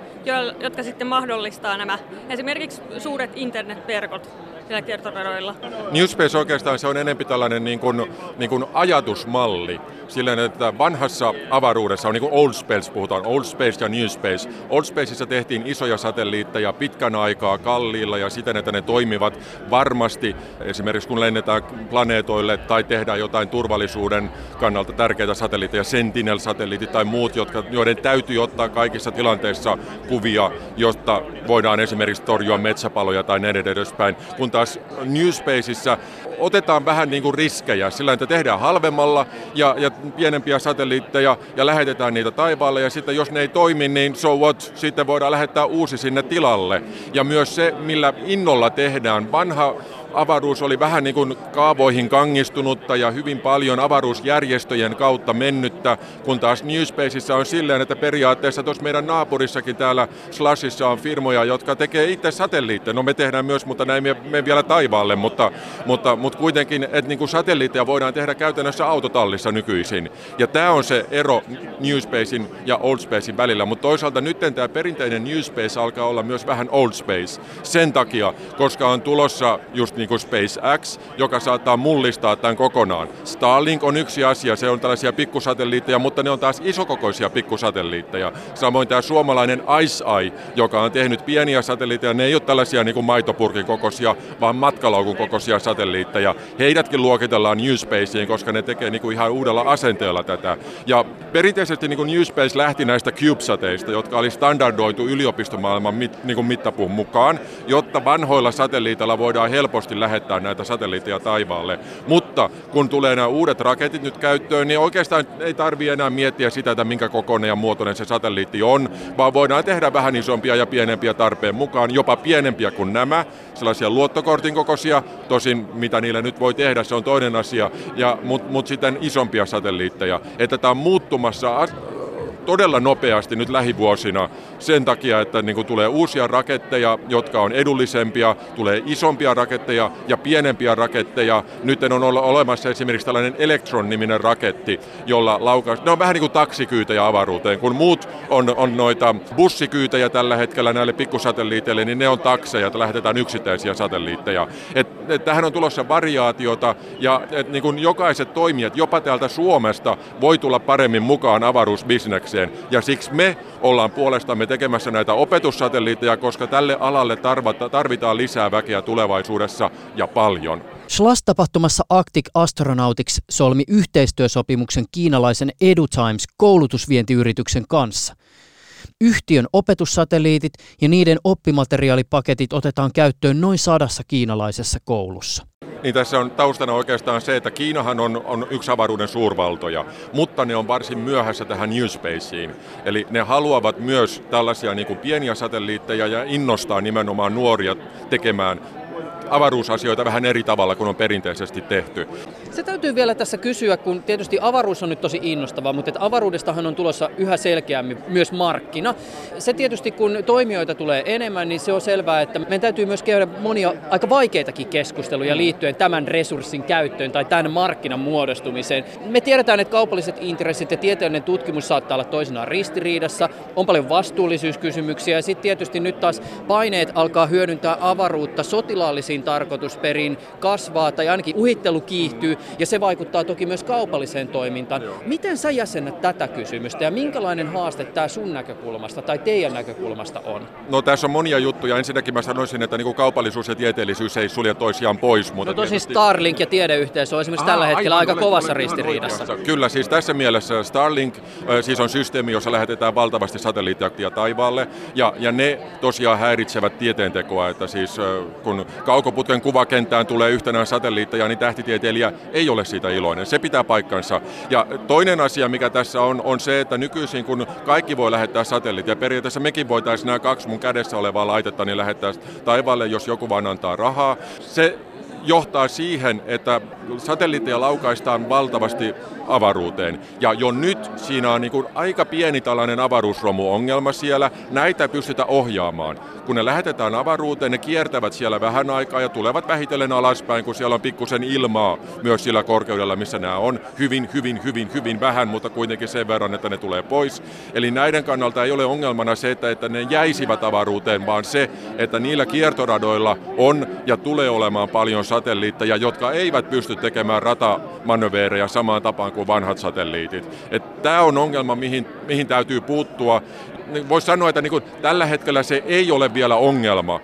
jotka sitten mahdollistaa nämä esimerkiksi suuret internetverkot siellä kiertoradoilla.
New Space oikeastaan se on enempi tällainen niin kuin, niin kuin ajatusmalli. Silleen, että vanhassa avaruudessa on niin kuin Old Space, puhutaan Old Space ja New Space. Old Spaceissa tehtiin isoja satelliitteja pitkän aikaa kalliilla ja siten, että ne toimivat varmasti esimerkiksi kun lennetään planeetoille tai tehdään jotain turvallisuuden kannalta tärkeitä satelliitteja, Sentinel-satelliitit tai muut, jotka, joiden täytyy ottaa kaikissa tilanteissa kuvia, jotta voidaan esimerkiksi torjua metsäpaloja tai näin edespäin. Kun taas New Spaceissa otetaan vähän niin kuin riskejä sillä, että tehdään halvemmalla ja, ja pienempiä satelliitteja ja lähetetään niitä taivaalle ja sitten jos ne ei toimi, niin so what, sitten voidaan lähettää uusi sinne tilalle. Ja myös se, millä innolla tehdään. Vanha avaruus oli vähän niin kuin kaavoihin kangistunutta ja hyvin paljon avaruusjärjestöjen kautta mennyttä, kun taas New Spaceissa on silleen, että periaatteessa tuossa meidän naapurissakin täällä Slashissa on firmoja, jotka tekee itse satelliitteja. No me tehdään myös, mutta näin me, me vielä taivaalle, mutta, mutta, mutta kuitenkin, että niin kuin satelliitteja voidaan tehdä käytännössä autotallissa nykyisin. Ja tämä on se ero New Spacein ja Old Spacein välillä, mutta toisaalta nyt tämä perinteinen New Space alkaa olla myös vähän Old Space sen takia, koska on tulossa just niin kuin SpaceX, joka saattaa mullistaa tämän kokonaan. Starlink on yksi asia, se on tällaisia pikkusatelliitteja, mutta ne on taas isokokoisia pikkusatelliitteja. Samoin tämä suomalainen IceEye, joka on tehnyt pieniä satelliitteja, ne ei ole tällaisia niin kuin maitopurkin kokoisia, vaan matkalaukun kokoisia satelliitteja. Heidätkin luokitellaan New Spaceen, koska ne tekee niin kuin ihan uudella asenteella tätä. Ja perinteisesti niin kuin New Space lähti näistä CubeSateista, jotka oli standardoitu yliopistomaailman mit, niin kuin mittapuun mukaan, jotta vanhoilla satelliiteilla voidaan helposti lähettää näitä satelliitteja taivaalle. Mutta kun tulee nämä uudet raketit nyt käyttöön, niin oikeastaan ei tarvitse enää miettiä sitä, että minkä kokoinen ja muotoinen se satelliitti on, vaan voidaan tehdä vähän isompia ja pienempiä tarpeen mukaan, jopa pienempiä kuin nämä, sellaisia luottokortin kokoisia, tosin mitä niillä nyt voi tehdä, se on toinen asia, mutta mut sitten isompia satelliitteja. Että tämä on muuttumassa todella nopeasti nyt lähivuosina sen takia, että niin kuin tulee uusia raketteja, jotka on edullisempia, tulee isompia raketteja ja pienempiä raketteja. Nyt on olemassa esimerkiksi tällainen Electron-niminen raketti, jolla laukaus... Ne on vähän niin kuin taksikyytejä avaruuteen, kun muut on, on noita bussikyytejä tällä hetkellä näille pikkusatelliiteille, niin ne on takseja, että lähetetään yksittäisiä satelliitteja. Et, et tähän on tulossa variaatiota ja et niin kuin jokaiset toimijat, jopa täältä Suomesta, voi tulla paremmin mukaan avaruusbisnekseen. Ja siksi me ollaan puolestamme tekemässä näitä opetussatelliitteja, koska tälle alalle tarvitaan lisää väkeä tulevaisuudessa ja paljon.
SLAS-tapahtumassa Arctic Astronautics solmi yhteistyösopimuksen kiinalaisen EduTimes koulutusvientiyrityksen kanssa. Yhtiön opetussatelliitit ja niiden oppimateriaalipaketit otetaan käyttöön noin sadassa kiinalaisessa koulussa
niin tässä on taustana oikeastaan se, että Kiinahan on, on yksi avaruuden suurvaltoja, mutta ne on varsin myöhässä tähän New Spaceen. Eli ne haluavat myös tällaisia niin kuin pieniä satelliitteja ja innostaa nimenomaan nuoria tekemään avaruusasioita vähän eri tavalla kuin on perinteisesti tehty.
Se täytyy vielä tässä kysyä, kun tietysti avaruus on nyt tosi innostavaa, mutta että avaruudestahan on tulossa yhä selkeämmin myös markkina. Se tietysti kun toimijoita tulee enemmän, niin se on selvää, että meidän täytyy myös käydä monia aika vaikeitakin keskusteluja liittyen tämän resurssin käyttöön tai tämän markkinan muodostumiseen. Me tiedetään, että kaupalliset intressit ja tieteellinen tutkimus saattaa olla toisinaan ristiriidassa, on paljon vastuullisuuskysymyksiä ja sitten tietysti nyt taas paineet alkaa hyödyntää avaruutta sotilaallisiin tarkoitusperin kasvaa tai ainakin uhittelu kiihtyy ja se vaikuttaa toki myös kaupalliseen toimintaan. Joo. Miten sä jäsennät tätä kysymystä ja minkälainen haaste tämä sun näkökulmasta tai teidän näkökulmasta on?
No tässä on monia juttuja. Ensinnäkin mä sanoisin, että niin kuin kaupallisuus ja tieteellisyys ei sulje toisiaan pois.
Mutta no tosin tietysti... Starlink ja tiedeyhteisö on esimerkiksi Aha, tällä hetkellä aivan, aika kovassa ristiriidassa.
Kyllä, siis tässä mielessä Starlink siis on systeemi, jossa lähetetään valtavasti satelliittiaktia taivaalle ja, ja ne tosiaan häiritsevät tieteentekoa, että siis kun kaukoputken kuvakenttään tulee yhtenään satelliitteja, niin tähtitieteilijä ei ole siitä iloinen. Se pitää paikkansa. Ja toinen asia, mikä tässä on, on se, että nykyisin kun kaikki voi lähettää satelliitit, ja periaatteessa mekin voitaisiin nämä kaksi mun kädessä olevaa laitetta niin lähettää taivaalle, jos joku vaan antaa rahaa. Se johtaa siihen, että satelliitteja laukaistaan valtavasti avaruuteen. Ja jo nyt siinä on niin kuin aika pieni tällainen avaruusromuongelma siellä. Näitä pystytä ohjaamaan. Kun ne lähetetään avaruuteen, ne kiertävät siellä vähän aikaa ja tulevat vähitellen alaspäin, kun siellä on pikkusen ilmaa myös sillä korkeudella, missä nämä on. Hyvin, hyvin, hyvin, hyvin vähän, mutta kuitenkin sen verran, että ne tulee pois. Eli näiden kannalta ei ole ongelmana se, että, että ne jäisivät avaruuteen, vaan se, että niillä kiertoradoilla on ja tulee olemaan paljon satelliitteja, jotka eivät pysty tekemään ratamanöveerejä samaan tapaan kuin vanhat satelliitit. Tämä on ongelma, mihin, mihin täytyy puuttua. Voisi sanoa, että niin kuin, tällä hetkellä se ei ole vielä ongelma,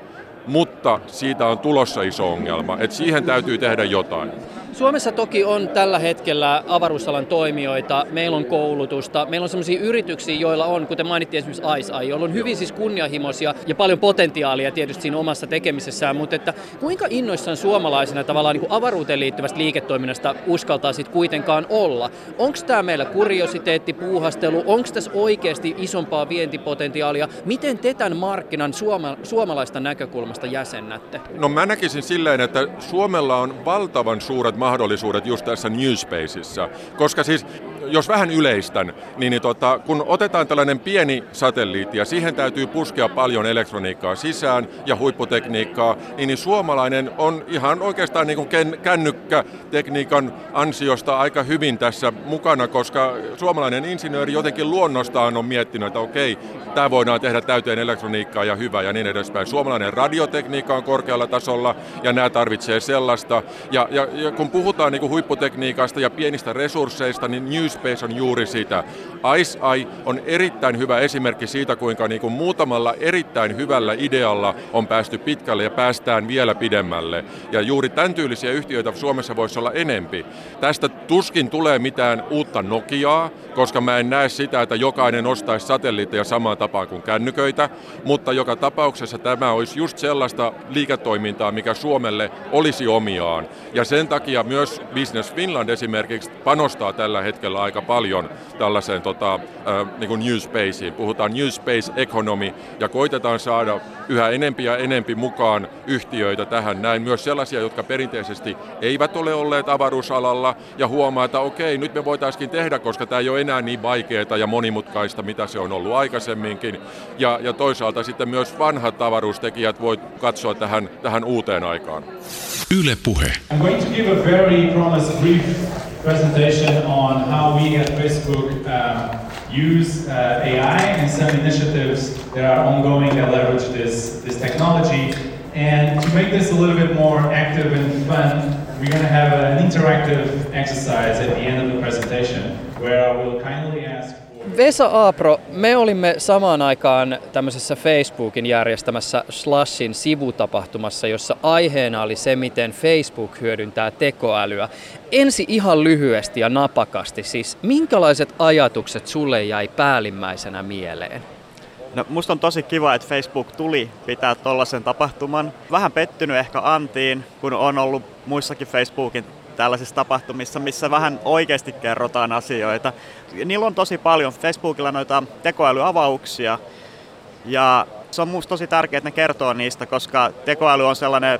mutta siitä on tulossa iso ongelma, että siihen täytyy tehdä jotain.
Suomessa toki on tällä hetkellä avaruusalan toimijoita, meillä on koulutusta, meillä on sellaisia yrityksiä, joilla on, kuten mainittiin esimerkiksi ICEI, joilla on hyvin siis kunnianhimoisia ja paljon potentiaalia tietysti siinä omassa tekemisessään, mutta että kuinka innoissaan suomalaisena tavallaan niin kuin avaruuteen liittyvästä liiketoiminnasta uskaltaa sitten kuitenkaan olla? Onko tämä meillä kuriositeetti, puuhastelu, onko tässä oikeasti isompaa vientipotentiaalia? Miten te tämän markkinan suoma, suomalaista näkökulmasta jäsennätte?
No mä näkisin silleen, että Suomella on valtavan suuret mahdollisuudet just tässä Newspaceissa. Koska siis, jos vähän yleistän, niin, niin tota, kun otetaan tällainen pieni satelliitti ja siihen täytyy puskea paljon elektroniikkaa sisään ja huipputekniikkaa, niin, niin suomalainen on ihan oikeastaan niin kuin kännykkätekniikan ansiosta aika hyvin tässä mukana, koska suomalainen insinööri jotenkin luonnostaan on miettinyt, että okei, tämä voidaan tehdä täyteen elektroniikkaa ja hyvä ja niin edespäin. Suomalainen radiotekniikka on korkealla tasolla ja nämä tarvitsee sellaista. Ja, ja, ja kun puhutaan niin kuin huipputekniikasta ja pienistä resursseista, niin Newspace on juuri sitä. Ice Eye on erittäin hyvä esimerkki siitä, kuinka niin kuin muutamalla erittäin hyvällä idealla on päästy pitkälle ja päästään vielä pidemmälle. Ja juuri tämän tyylisiä yhtiöitä Suomessa voisi olla enempi. Tästä tuskin tulee mitään uutta Nokiaa, koska mä en näe sitä, että jokainen ostaisi satelliitteja samaan tapaan kuin kännyköitä, mutta joka tapauksessa tämä olisi just sellaista liiketoimintaa, mikä Suomelle olisi omiaan. Ja sen takia myös Business Finland esimerkiksi panostaa tällä hetkellä aika paljon tällaiseen tota, äh, niin kuin New Spaceen. Puhutaan New Space Economy ja koitetaan saada yhä enempi ja enempi mukaan yhtiöitä tähän näin. Myös sellaisia, jotka perinteisesti eivät ole olleet avaruusalalla ja huomaa, että okei, nyt me voitaisiin tehdä, koska tämä ei ole enää niin vaikeaa ja monimutkaista, mitä se on ollut aikaisemminkin. Ja, ja toisaalta sitten myös vanhat avaruustekijät voi katsoa tähän, tähän uuteen aikaan.
Yle Puhe.
I'm going to give a very promised brief presentation on how we at Facebook um, use uh, AI and some initiatives that are ongoing that leverage this, this technology. And to make this a little bit more active and fun, we're going to have an interactive exercise at the end of the presentation where I will kindly ask
Vesa Aapro, me olimme samaan aikaan tämmöisessä Facebookin järjestämässä Slashin sivutapahtumassa, jossa aiheena oli se, miten Facebook hyödyntää tekoälyä. Ensi ihan lyhyesti ja napakasti, siis minkälaiset ajatukset sulle jäi päällimmäisenä mieleen?
No, musta on tosi kiva, että Facebook tuli pitää tollaisen tapahtuman. Vähän pettynyt ehkä Antiin, kun on ollut muissakin Facebookin tällaisissa tapahtumissa, missä vähän oikeasti kerrotaan asioita. Niillä on tosi paljon Facebookilla noita tekoälyavauksia ja se on minusta tosi tärkeää, että ne kertoo niistä, koska tekoäly on sellainen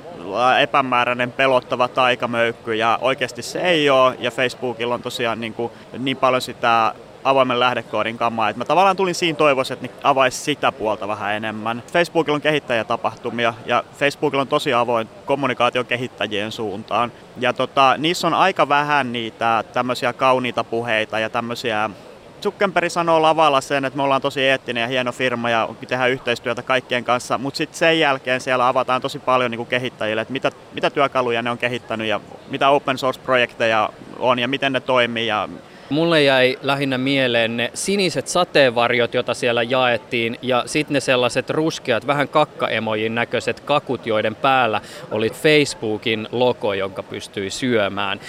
epämääräinen, pelottava taikamöykky ja oikeasti se ei ole. Ja Facebookilla on tosiaan niin, kuin, niin paljon sitä avoimen lähdekoodin kamaa. Et mä tavallaan tulin siinä toivossa, että ne avaisi sitä puolta vähän enemmän. Facebookilla on kehittäjätapahtumia ja Facebookilla on tosi avoin kommunikaation kehittäjien suuntaan. Ja tota, niissä on aika vähän niitä tämmöisiä kauniita puheita ja tämmöisiä Zuckerberg sanoo lavalla sen, että me ollaan tosi eettinen ja hieno firma ja tehdään yhteistyötä kaikkien kanssa, mutta sitten sen jälkeen siellä avataan tosi paljon niin kehittäjille, että mitä, mitä työkaluja ne on kehittänyt ja mitä open source-projekteja on ja miten ne toimii ja
Mulle jäi lähinnä mieleen ne siniset sateenvarjot, joita siellä jaettiin, ja sitten ne sellaiset ruskeat, vähän kakkaemojin näköiset kakut, joiden päällä oli Facebookin logo, jonka pystyi syömään.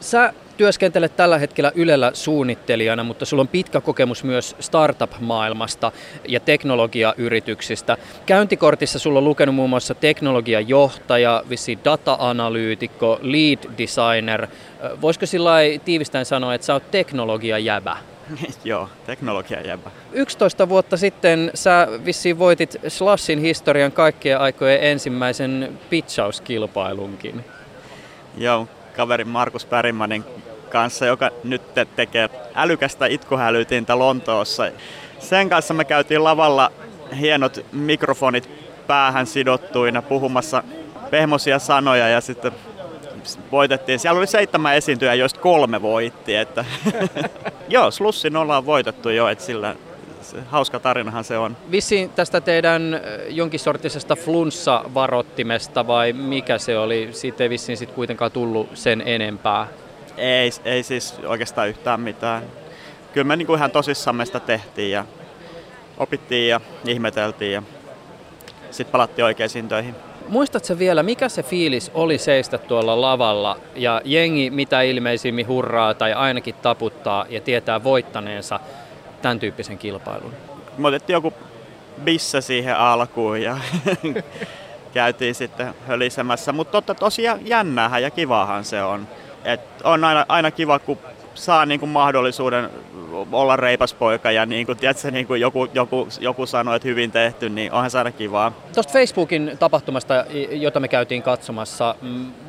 Sä työskentelet tällä hetkellä Ylellä suunnittelijana, mutta sulla on pitkä kokemus myös startup-maailmasta ja teknologiayrityksistä. Käyntikortissa sulla on lukenut muun muassa teknologiajohtaja, vissi data-analyytikko, lead designer. Voisiko sillä tiivistäen sanoa, että sä oot teknologiajäbä?
Joo, teknologiajäbä.
11 vuotta sitten sä vissiin voitit Slashin historian kaikkien aikojen ensimmäisen pitchauskilpailunkin.
Joo, kaverin Markus Pärimanin kanssa, joka nyt tekee älykästä itkuhälytintä Lontoossa. Sen kanssa me käytiin lavalla hienot mikrofonit päähän sidottuina puhumassa pehmosia sanoja ja sitten voitettiin. Siellä oli seitsemän esiintyjää, joista kolme voitti. Että Joo, Slussin ollaan voitettu jo, että sillä se, hauska tarinahan se on.
Vissiin tästä teidän jonkin sortisesta flunssa-varottimesta vai mikä se oli? Siitä ei vissiin sit kuitenkaan tullut sen enempää.
Ei, ei siis oikeastaan yhtään mitään. Kyllä me niinku ihan tosissamme sitä tehtiin ja opittiin ja ihmeteltiin ja sitten palattiin oikeisiin töihin.
Muistatko vielä, mikä se fiilis oli seistä tuolla lavalla ja jengi mitä ilmeisimmin hurraa tai ainakin taputtaa ja tietää voittaneensa tämän tyyppisen kilpailun?
Me otettiin joku bisse siihen alkuun ja käytiin sitten hölisemässä, mutta totta tosiaan jännähän ja kivahan se on. Et on aina, aina kiva, kun saa niin kuin mahdollisuuden olla reipas poika ja niin kuin, tiedätkö, niin kuin joku, joku, joku sanoi, että hyvin tehty, niin onhan se aina kivaa.
Tuosta Facebookin tapahtumasta, jota me käytiin katsomassa,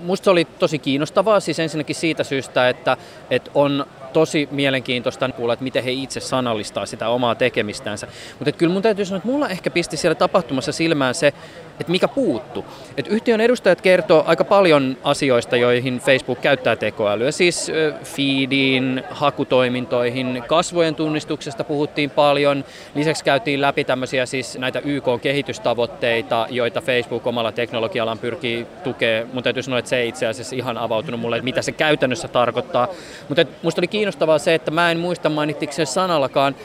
musta se oli tosi kiinnostavaa, siis ensinnäkin siitä syystä, että, että on tosi mielenkiintoista kuulla, että miten he itse sanallistaa sitä omaa tekemistänsä. Mutta kyllä mun täytyy sanoa, että mulla ehkä pisti siellä tapahtumassa silmään se, että mikä puuttu. Et yhtiön edustajat kertoo aika paljon asioista, joihin Facebook käyttää tekoälyä, siis feediin, hakutoimintoihin, kasvojen tunnistuksesta puhuttiin paljon. Lisäksi käytiin läpi tämmöisiä siis näitä YK-kehitystavoitteita, joita Facebook omalla teknologiallaan pyrkii tukemaan. Mun täytyy sanoa, että se ei itse asiassa ihan avautunut mulle, että mitä se käytännössä tarkoittaa. Mutta musta oli kiinnostavaa se, että mä en muista mainittiko sen sanallakaan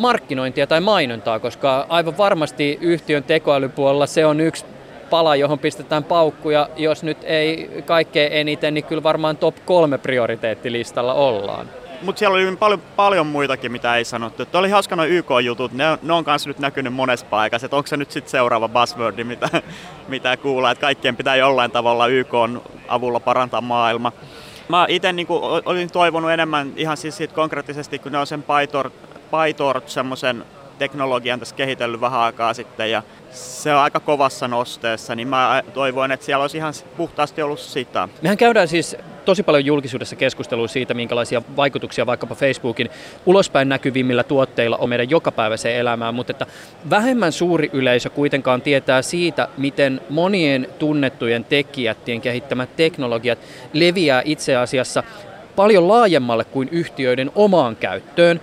markkinointia tai mainontaa, koska aivan varmasti yhtiön tekoälypuolella se on yksi pala, johon pistetään paukkuja. Jos nyt ei kaikkein eniten, niin kyllä varmaan top kolme prioriteettilistalla ollaan.
Mutta siellä oli paljon, paljon muitakin, mitä ei sanottu. Tuo oli hauska noin YK-jutut, ne, ne on kanssa nyt näkynyt monessa paikassa. Et onko se nyt sitten seuraava buzzwordi, mitä, mitä kuulee, että kaikkien pitää jollain tavalla YK avulla parantaa maailma. Mä itse niin olin toivonut enemmän ihan siis siitä konkreettisesti, kun ne on sen PyTorch semmoisen teknologian tässä kehitellyt vähän aikaa sitten ja se on aika kovassa nosteessa, niin mä toivoin, että siellä olisi ihan puhtaasti ollut sitä.
Mehän käydään siis tosi paljon julkisuudessa keskustelua siitä, minkälaisia vaikutuksia vaikkapa Facebookin ulospäin näkyvimmillä tuotteilla on meidän jokapäiväiseen elämään, mutta että vähemmän suuri yleisö kuitenkaan tietää siitä, miten monien tunnettujen tekijättien kehittämät teknologiat leviää itse asiassa paljon laajemmalle kuin yhtiöiden omaan käyttöön.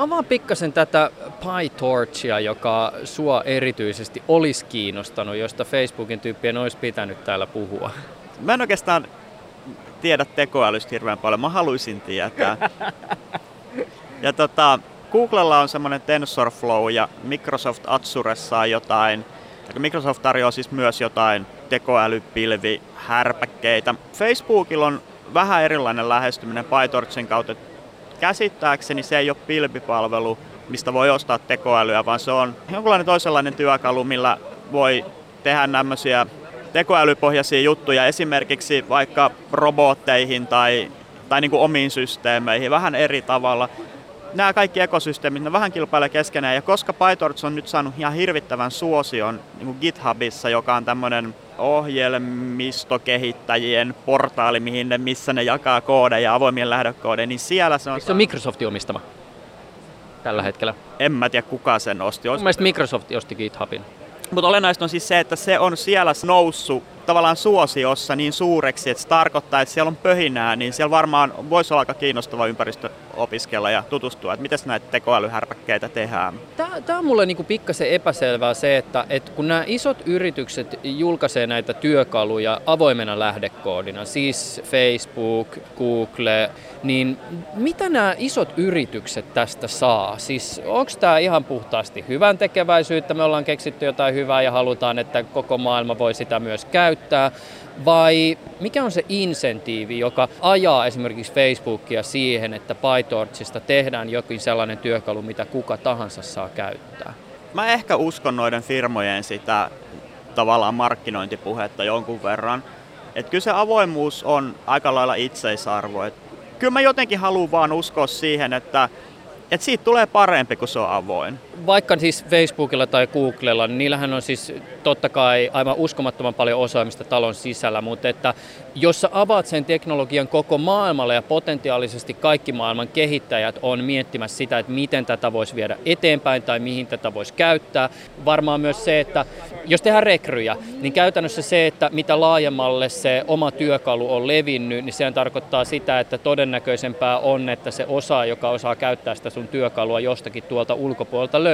Avaa pikkasen tätä PyTorchia, joka sua erityisesti olisi kiinnostanut, josta Facebookin tyyppien olisi pitänyt täällä puhua.
Mä en oikeastaan tiedä tekoälystä hirveän paljon, mä haluaisin tietää. Ja tota, Googlella on semmoinen TensorFlow ja Microsoft Azuressa on jotain, Microsoft tarjoaa siis myös jotain tekoälypilvihärpäkkeitä. Facebookilla on vähän erilainen lähestyminen PyTorchin kautta. Käsittääkseni se ei ole pilvipalvelu, mistä voi ostaa tekoälyä, vaan se on jonkinlainen toisenlainen työkalu, millä voi tehdä nämmöisiä tekoälypohjaisia juttuja esimerkiksi vaikka robotteihin tai, tai niin kuin omiin systeemeihin vähän eri tavalla. Nämä kaikki ekosysteemit, ne vähän kilpailee keskenään ja koska PyTorch on nyt saanut ihan hirvittävän suosion niin kuin GitHubissa, joka on tämmöinen ohjelmistokehittäjien portaali, mihin ne, missä ne jakaa koodeja, avoimien lähdökoodeja, niin siellä se on...
Se on Microsoftin omistama tällä hetkellä.
En mä tiedä kuka sen osti.
Mun mielestä Microsoft osti GitHubin.
Mutta olennaista on siis se, että se on siellä noussut tavallaan suosiossa niin suureksi, että se tarkoittaa, että siellä on pöhinää, niin siellä varmaan voisi olla aika kiinnostava ympäristö opiskella ja tutustua, että miten näitä tekoälyhärpäkkeitä tehdään.
Tämä on mulle niinku pikkasen epäselvää se, että, että kun nämä isot yritykset julkaisee näitä työkaluja avoimena lähdekoodina, siis Facebook, Google, niin mitä nämä isot yritykset tästä saa? Siis onko tämä ihan puhtaasti hyvän tekeväisyyttä, me ollaan keksitty jotain hyvää ja halutaan, että koko maailma voi sitä myös käyttää, vai mikä on se insentiivi, joka ajaa esimerkiksi Facebookia siihen, että PyTorchista tehdään jokin sellainen työkalu, mitä kuka tahansa saa käyttää?
Mä ehkä uskon noiden firmojen sitä tavallaan markkinointipuhetta jonkun verran. Että kyllä se avoimuus on aika lailla itseisarvo. Et kyllä mä jotenkin haluan vaan uskoa siihen, että että siitä tulee parempi, kun se on avoin.
Vaikka siis Facebookilla tai Googlella, niin niillähän on siis totta kai aivan uskomattoman paljon osaamista talon sisällä, mutta että jos sä avaat sen teknologian koko maailmalle ja potentiaalisesti kaikki maailman kehittäjät on miettimässä sitä, että miten tätä voisi viedä eteenpäin tai mihin tätä voisi käyttää. Varmaan myös se, että jos tehdään rekryjä, niin käytännössä se, että mitä laajemmalle se oma työkalu on levinnyt, niin sehän tarkoittaa sitä, että todennäköisempää on, että se osaa, joka osaa käyttää sitä sun työkalua jostakin tuolta ulkopuolelta löytyy.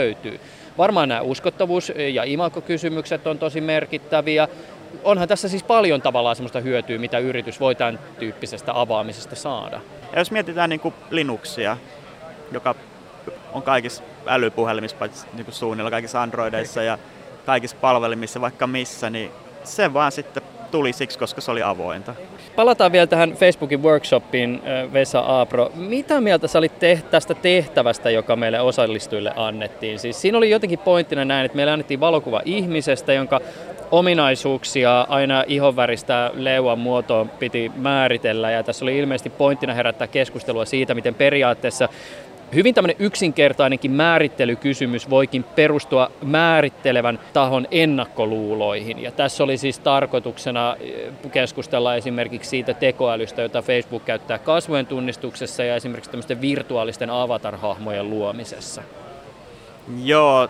Varmaan nämä uskottavuus- ja imakokysymykset on tosi merkittäviä. Onhan tässä siis paljon tavallaan sellaista hyötyä, mitä yritys voi tämän tyyppisestä avaamisesta saada.
Ja jos mietitään niin kuin Linuxia, joka on kaikissa älypuhelimissa, niin kuin suunnilla kaikissa Androideissa ja kaikissa palvelimissa vaikka missä, niin se vaan sitten tuli siksi, koska se oli avointa.
Palataan vielä tähän Facebookin workshopiin, Vesa Aapro. Mitä mieltä sä olit tästä tehtävästä, joka meille osallistujille annettiin? Siis siinä oli jotenkin pointtina näin, että meille annettiin valokuva ihmisestä, jonka ominaisuuksia aina ihonväristä leuan muotoon piti määritellä. Ja tässä oli ilmeisesti pointtina herättää keskustelua siitä, miten periaatteessa Hyvin tämmöinen yksinkertainenkin määrittelykysymys voikin perustua määrittelevän tahon ennakkoluuloihin. Ja tässä oli siis tarkoituksena eh, keskustella esimerkiksi siitä tekoälystä, jota Facebook käyttää kasvojen tunnistuksessa ja esimerkiksi tämmöisten virtuaalisten avatar-hahmojen luomisessa.
Joo,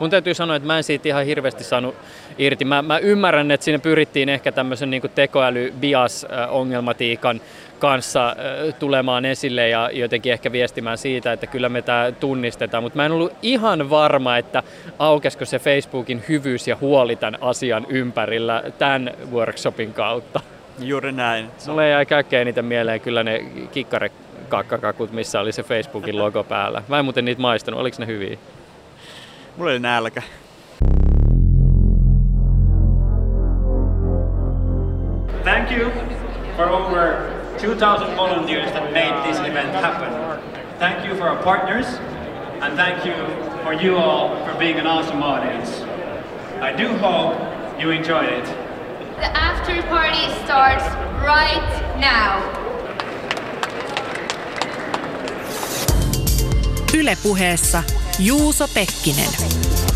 Mun täytyy sanoa, että mä en siitä ihan hirveästi saanut irti. Mä, mä ymmärrän, että siinä pyrittiin ehkä tämmöisen niin tekoäly-bias-ongelmatiikan kanssa tulemaan esille ja jotenkin ehkä viestimään siitä, että kyllä me tämä tunnistetaan. Mutta mä en ollut ihan varma, että aukesiko se Facebookin hyvyys ja huoli tämän asian ympärillä tämän workshopin kautta.
Juuri näin.
Mulle jäi kaikkein eniten mieleen kyllä ne kikkarekakkakakut, missä oli se Facebookin logo päällä. Mä en muuten niitä maistanut, oliko ne hyviä?
Mulla oli nälkä.
Thank you for over 2,000 volunteers that made this event happen. Thank you for our partners, and thank you for you all for being an awesome audience. I do hope you enjoyed it.
The after party starts right now.
Ylepuheessa Juuso Pekkinen.